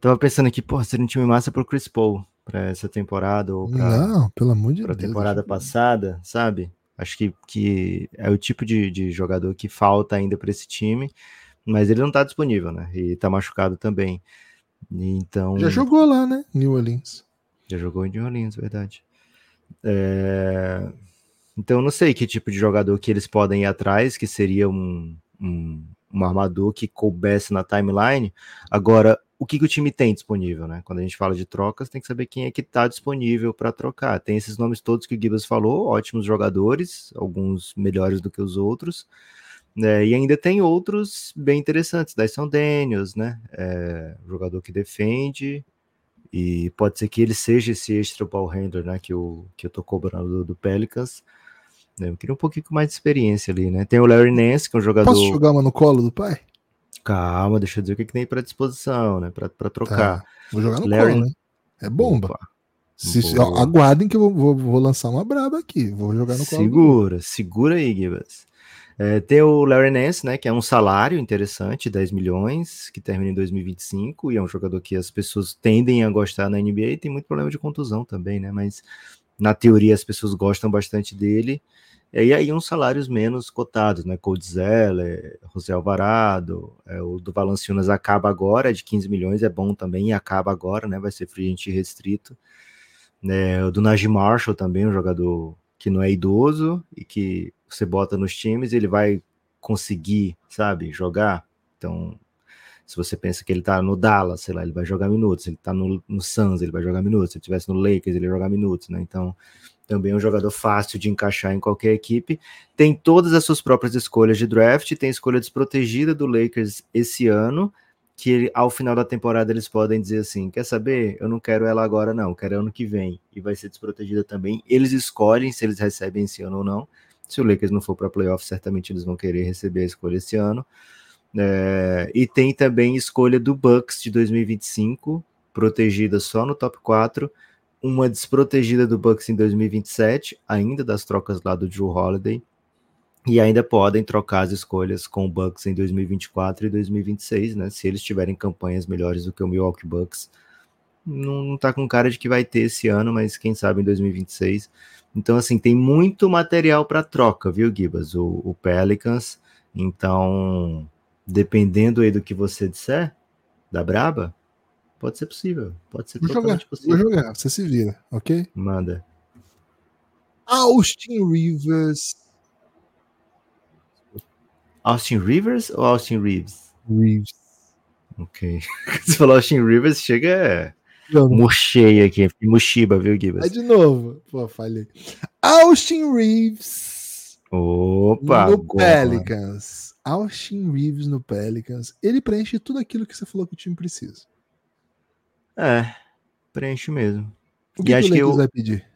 tava pensando aqui, pô, seria um time massa pro Chris Paul para essa temporada ou pra, Não, pelo amor de pra Deus. temporada passada, sabe? Acho que, que é o tipo de, de jogador que falta ainda para esse time, mas ele não tá disponível, né? E tá machucado também. Então. Já jogou lá, né? New Orleans. Já jogou em New Orleans, verdade. É... Então, não sei que tipo de jogador que eles podem ir atrás, que seria um, um, um armador que coubesse na timeline. Agora, o que, que, o time tem disponível, né? Quando a gente fala de trocas, tem que saber quem é que está disponível para trocar. Tem esses nomes todos que o Gibbs falou, ótimos jogadores, alguns melhores do que os outros. Né? E ainda tem outros bem interessantes, Dyson Daniels, né? É, jogador que defende, e pode ser que ele seja esse extra ball handler, né? Que eu, que eu tô cobrando do, do Pelicans. Né, eu queria um pouquinho mais de experiência ali, né? Tem o Larry Nance, que é um jogador. Posso jogar uma no colo do pai? Calma, deixa eu dizer o que, que tem para disposição, né? Para trocar. Tá. Vou jogar no Larry... colo, né? É bomba. Opa. Se, ó, aguardem que eu vou, vou, lançar uma braba aqui. Vou jogar no colo. Segura, segura aí, Gibas. É, tem o Larry Nance, né, que é um salário interessante, 10 milhões, que termina em 2025, e é um jogador que as pessoas tendem a gostar na NBA, e tem muito problema de contusão também, né, mas na teoria as pessoas gostam bastante dele, e aí uns salários menos cotados, né, Cold Zeller, José Alvarado, é, o do Valanciunas acaba agora, é de 15 milhões, é bom também, acaba agora, né, vai ser free restrito, né, o do Najee Marshall também, um jogador que não é idoso e que você bota nos times, ele vai conseguir, sabe, jogar. Então, se você pensa que ele tá no Dallas, sei lá, ele vai jogar minutos. Ele tá no, no Suns, ele vai jogar minutos. Se ele estivesse no Lakers, ele vai jogar minutos, né? Então, também é um jogador fácil de encaixar em qualquer equipe. Tem todas as suas próprias escolhas de draft, tem escolha desprotegida do Lakers esse ano, que ao final da temporada eles podem dizer assim: quer saber? Eu não quero ela agora, não, quero ano que vem. E vai ser desprotegida também. Eles escolhem se eles recebem esse ano ou não. Se o Lakers não for para playoff, certamente eles vão querer receber a escolha esse ano. É, e tem também escolha do Bucks de 2025, protegida só no top 4. Uma desprotegida do Bucks em 2027, ainda das trocas lá do Drew Holiday. E ainda podem trocar as escolhas com o Bucks em 2024 e 2026, né? Se eles tiverem campanhas melhores do que o Milwaukee Bucks. Não, não tá com cara de que vai ter esse ano, mas quem sabe em 2026. Então, assim, tem muito material para troca, viu, Gibas? O, o Pelicans. Então, dependendo aí do que você disser, da Braba, pode ser possível. Pode ser Vou jogar, possível. vou jogar, você se vira, ok? Manda. Austin Rivers. Austin Rivers ou Austin Reeves? Reeves. Ok. Você falou Austin Rivers, chega Não, não murchei aqui. Mushiba, viu, Gibas? de novo. Pô, falhei. Austin Reeves Opa! no agora. Pelicans. Austin Reeves no Pelicans. Ele preenche tudo aquilo que você falou que o time precisa. É, preenche mesmo. O E que, que acho o que Lakers eu- vai pedir?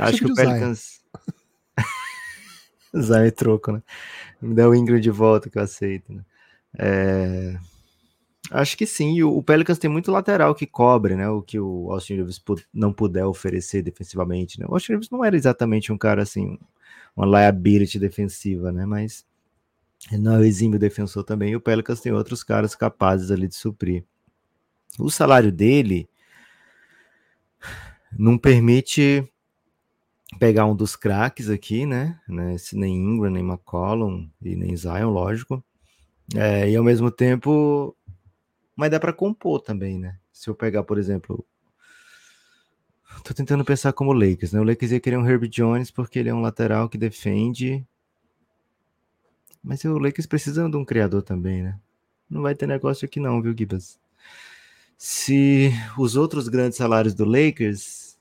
Acho que o. Pelicans. Zion é troco, né? Me dá o Ingram de volta que eu aceito, né? É, Acho que sim. O o Pelicans tem muito lateral que cobre, né? O que o Austin Rivers não puder oferecer defensivamente, né? O Austin Rivers não era exatamente um cara assim, uma liability defensiva, né? Mas ele não é um exímio defensor também. E o Pelicans tem outros caras capazes ali de suprir. O salário dele não permite pegar um dos craques aqui, né? né? Nem Ingram, nem McCollum e nem Zion, lógico. É, e ao mesmo tempo, mas dá para compor também, né? Se eu pegar, por exemplo, tô tentando pensar como o Lakers, né? O Lakers ia querer um Herb Jones porque ele é um lateral que defende. Mas o Lakers precisa de um criador também, né? Não vai ter negócio aqui não, viu, Gibas? Se os outros grandes salários do Lakers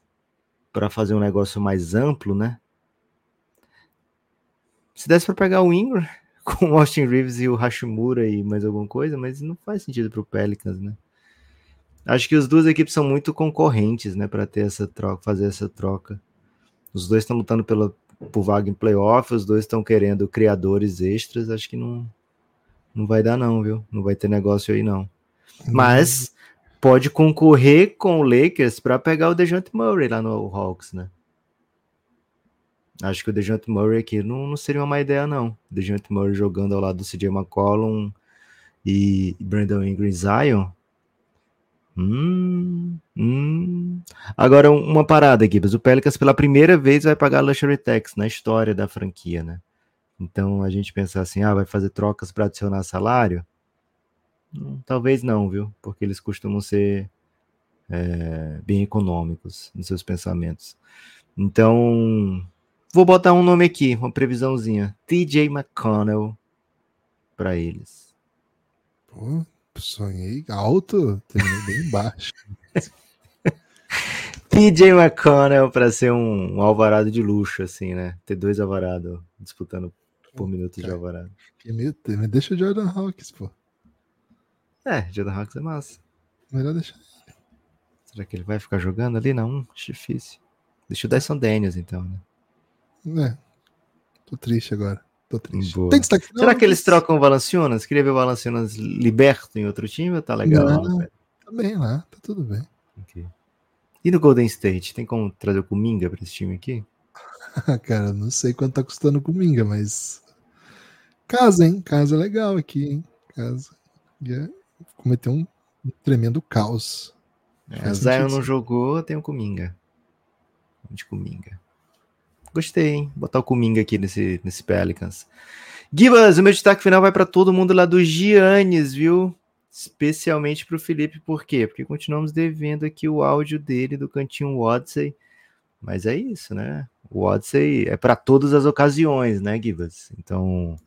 para fazer um negócio mais amplo, né? Se desse para pegar o Ingram com o Austin Reeves e o Hashimura e mais alguma coisa, mas não faz sentido para o Pelicans, né? Acho que as duas equipes são muito concorrentes, né, para ter essa troca, fazer essa troca. Os dois estão lutando pela por vaga em playoff, os dois estão querendo criadores extras, acho que não não vai dar não, viu? Não vai ter negócio aí não. Mas pode concorrer com o Lakers para pegar o DeJounte Murray lá no Hawks, né? Acho que o DeJounte Murray aqui não, não seria uma má ideia, não. DeJounte Murray jogando ao lado do CJ McCollum e Brandon Ingram Zion. Hum, hum. Agora, um- uma parada aqui, o Pelicans pela primeira vez vai pagar luxury tax na história da franquia, né? Então a gente pensar assim, ah, vai fazer trocas para adicionar salário? Talvez não, viu? Porque eles costumam ser é, bem econômicos nos seus pensamentos. Então, vou botar um nome aqui, uma previsãozinha. TJ McConnell para eles. Pô, sonhei alto, terminei bem baixo. TJ McConnell para ser um, um alvarado de luxo, assim, né? Ter dois alvarados disputando por minuto de alvarado. Meio- Me deixa o Jordan Hawkins, pô. É, Jordan Hawks é massa. Melhor deixar. Será que ele vai ficar jogando ali? Não, acho difícil. Deixa o Dyson Daniels, então, né? É. Tô triste agora. Tô triste. Boa. Tem destaque final? Será que eles Mas trocam o Valanciunas? Queria ver o Valanciunas liberto em outro time ou tá legal? Não. Tá bem lá, tá tudo bem. Ok. E no Golden State, tem como trazer o Kuminga para esse time aqui? Cara, não sei quanto tá custando com Minga, mas. Casa, hein? Casa legal aqui, hein? Casa. Ia cometer um tremendo caos. É, Zion não jogou, tem o. Vamos De Kuminga. Gostei, hein? Botar o Kuminga aqui nesse, nesse Pelicans. Gibas, o meu destaque final vai para todo mundo lá do Giannis, viu? Especialmente para o Felipe, por quê? Porque continuamos devendo aqui o áudio dele do cantinho Odyssey. Mas é isso, né? O Odyssey é para todas as ocasiões, né, Gibas? Então,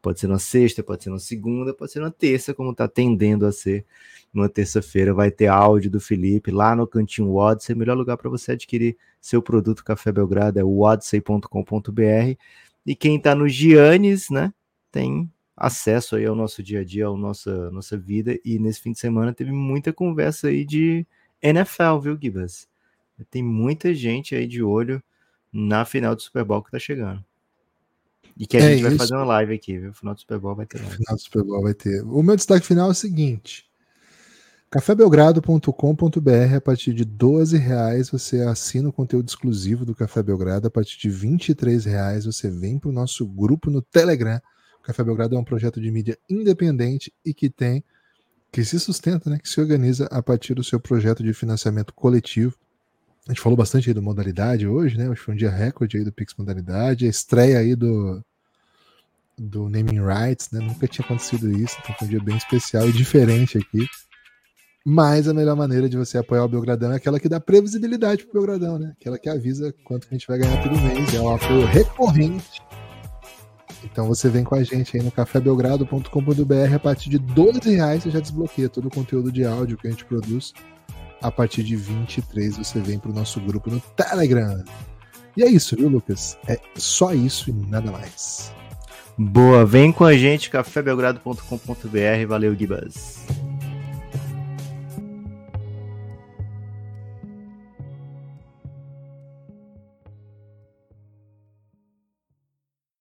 pode ser na sexta, pode ser na segunda, pode ser na terça, como tá tendendo a ser. Numa terça-feira vai ter áudio do Felipe lá no cantinho Odyssey. Melhor lugar para você adquirir seu produto Café Belgrado é o odyssey.com.br. E quem está no Giannis, né, tem acesso aí ao nosso dia a dia, à nossa, nossa vida. E nesse fim de semana teve muita conversa aí de NFL, viu, Gibas? Tem muita gente aí de olho na final do Super Bowl que tá chegando. E que a É gente vai isso. fazer uma live aqui, viu? Final do Super Bowl vai ter live. final do Super Bowl vai ter. O meu destaque final é o seguinte: cafébelgrado.com.br a partir de 12 reais você assina o conteúdo exclusivo do Café Belgrado a partir de 23 reais você vem para o nosso grupo no Telegram o Café Belgrado é um projeto de mídia independente e que tem que se sustenta, né, que se organiza a partir do seu projeto de financiamento coletivo a gente falou bastante aí do modalidade hoje, né? Hoje foi um dia recorde aí do Pix Modalidade, a estreia aí do, do Naming Rights, né? Nunca tinha acontecido isso, então foi um dia bem especial e diferente aqui. Mas a melhor maneira de você apoiar o Belgradão é aquela que dá previsibilidade pro Belgradão, né? Aquela que avisa quanto que a gente vai ganhar todo mês. É um apoio recorrente. Então você vem com a gente aí no cafébelgrado.com.br a partir de 12 reais você já desbloqueia todo o conteúdo de áudio que a gente produz. A partir de 23 você vem pro nosso grupo no Telegram. E é isso, viu, Lucas? É só isso e nada mais. Boa, vem com a gente, cafébelgrado.com.br. Valeu, Gibas.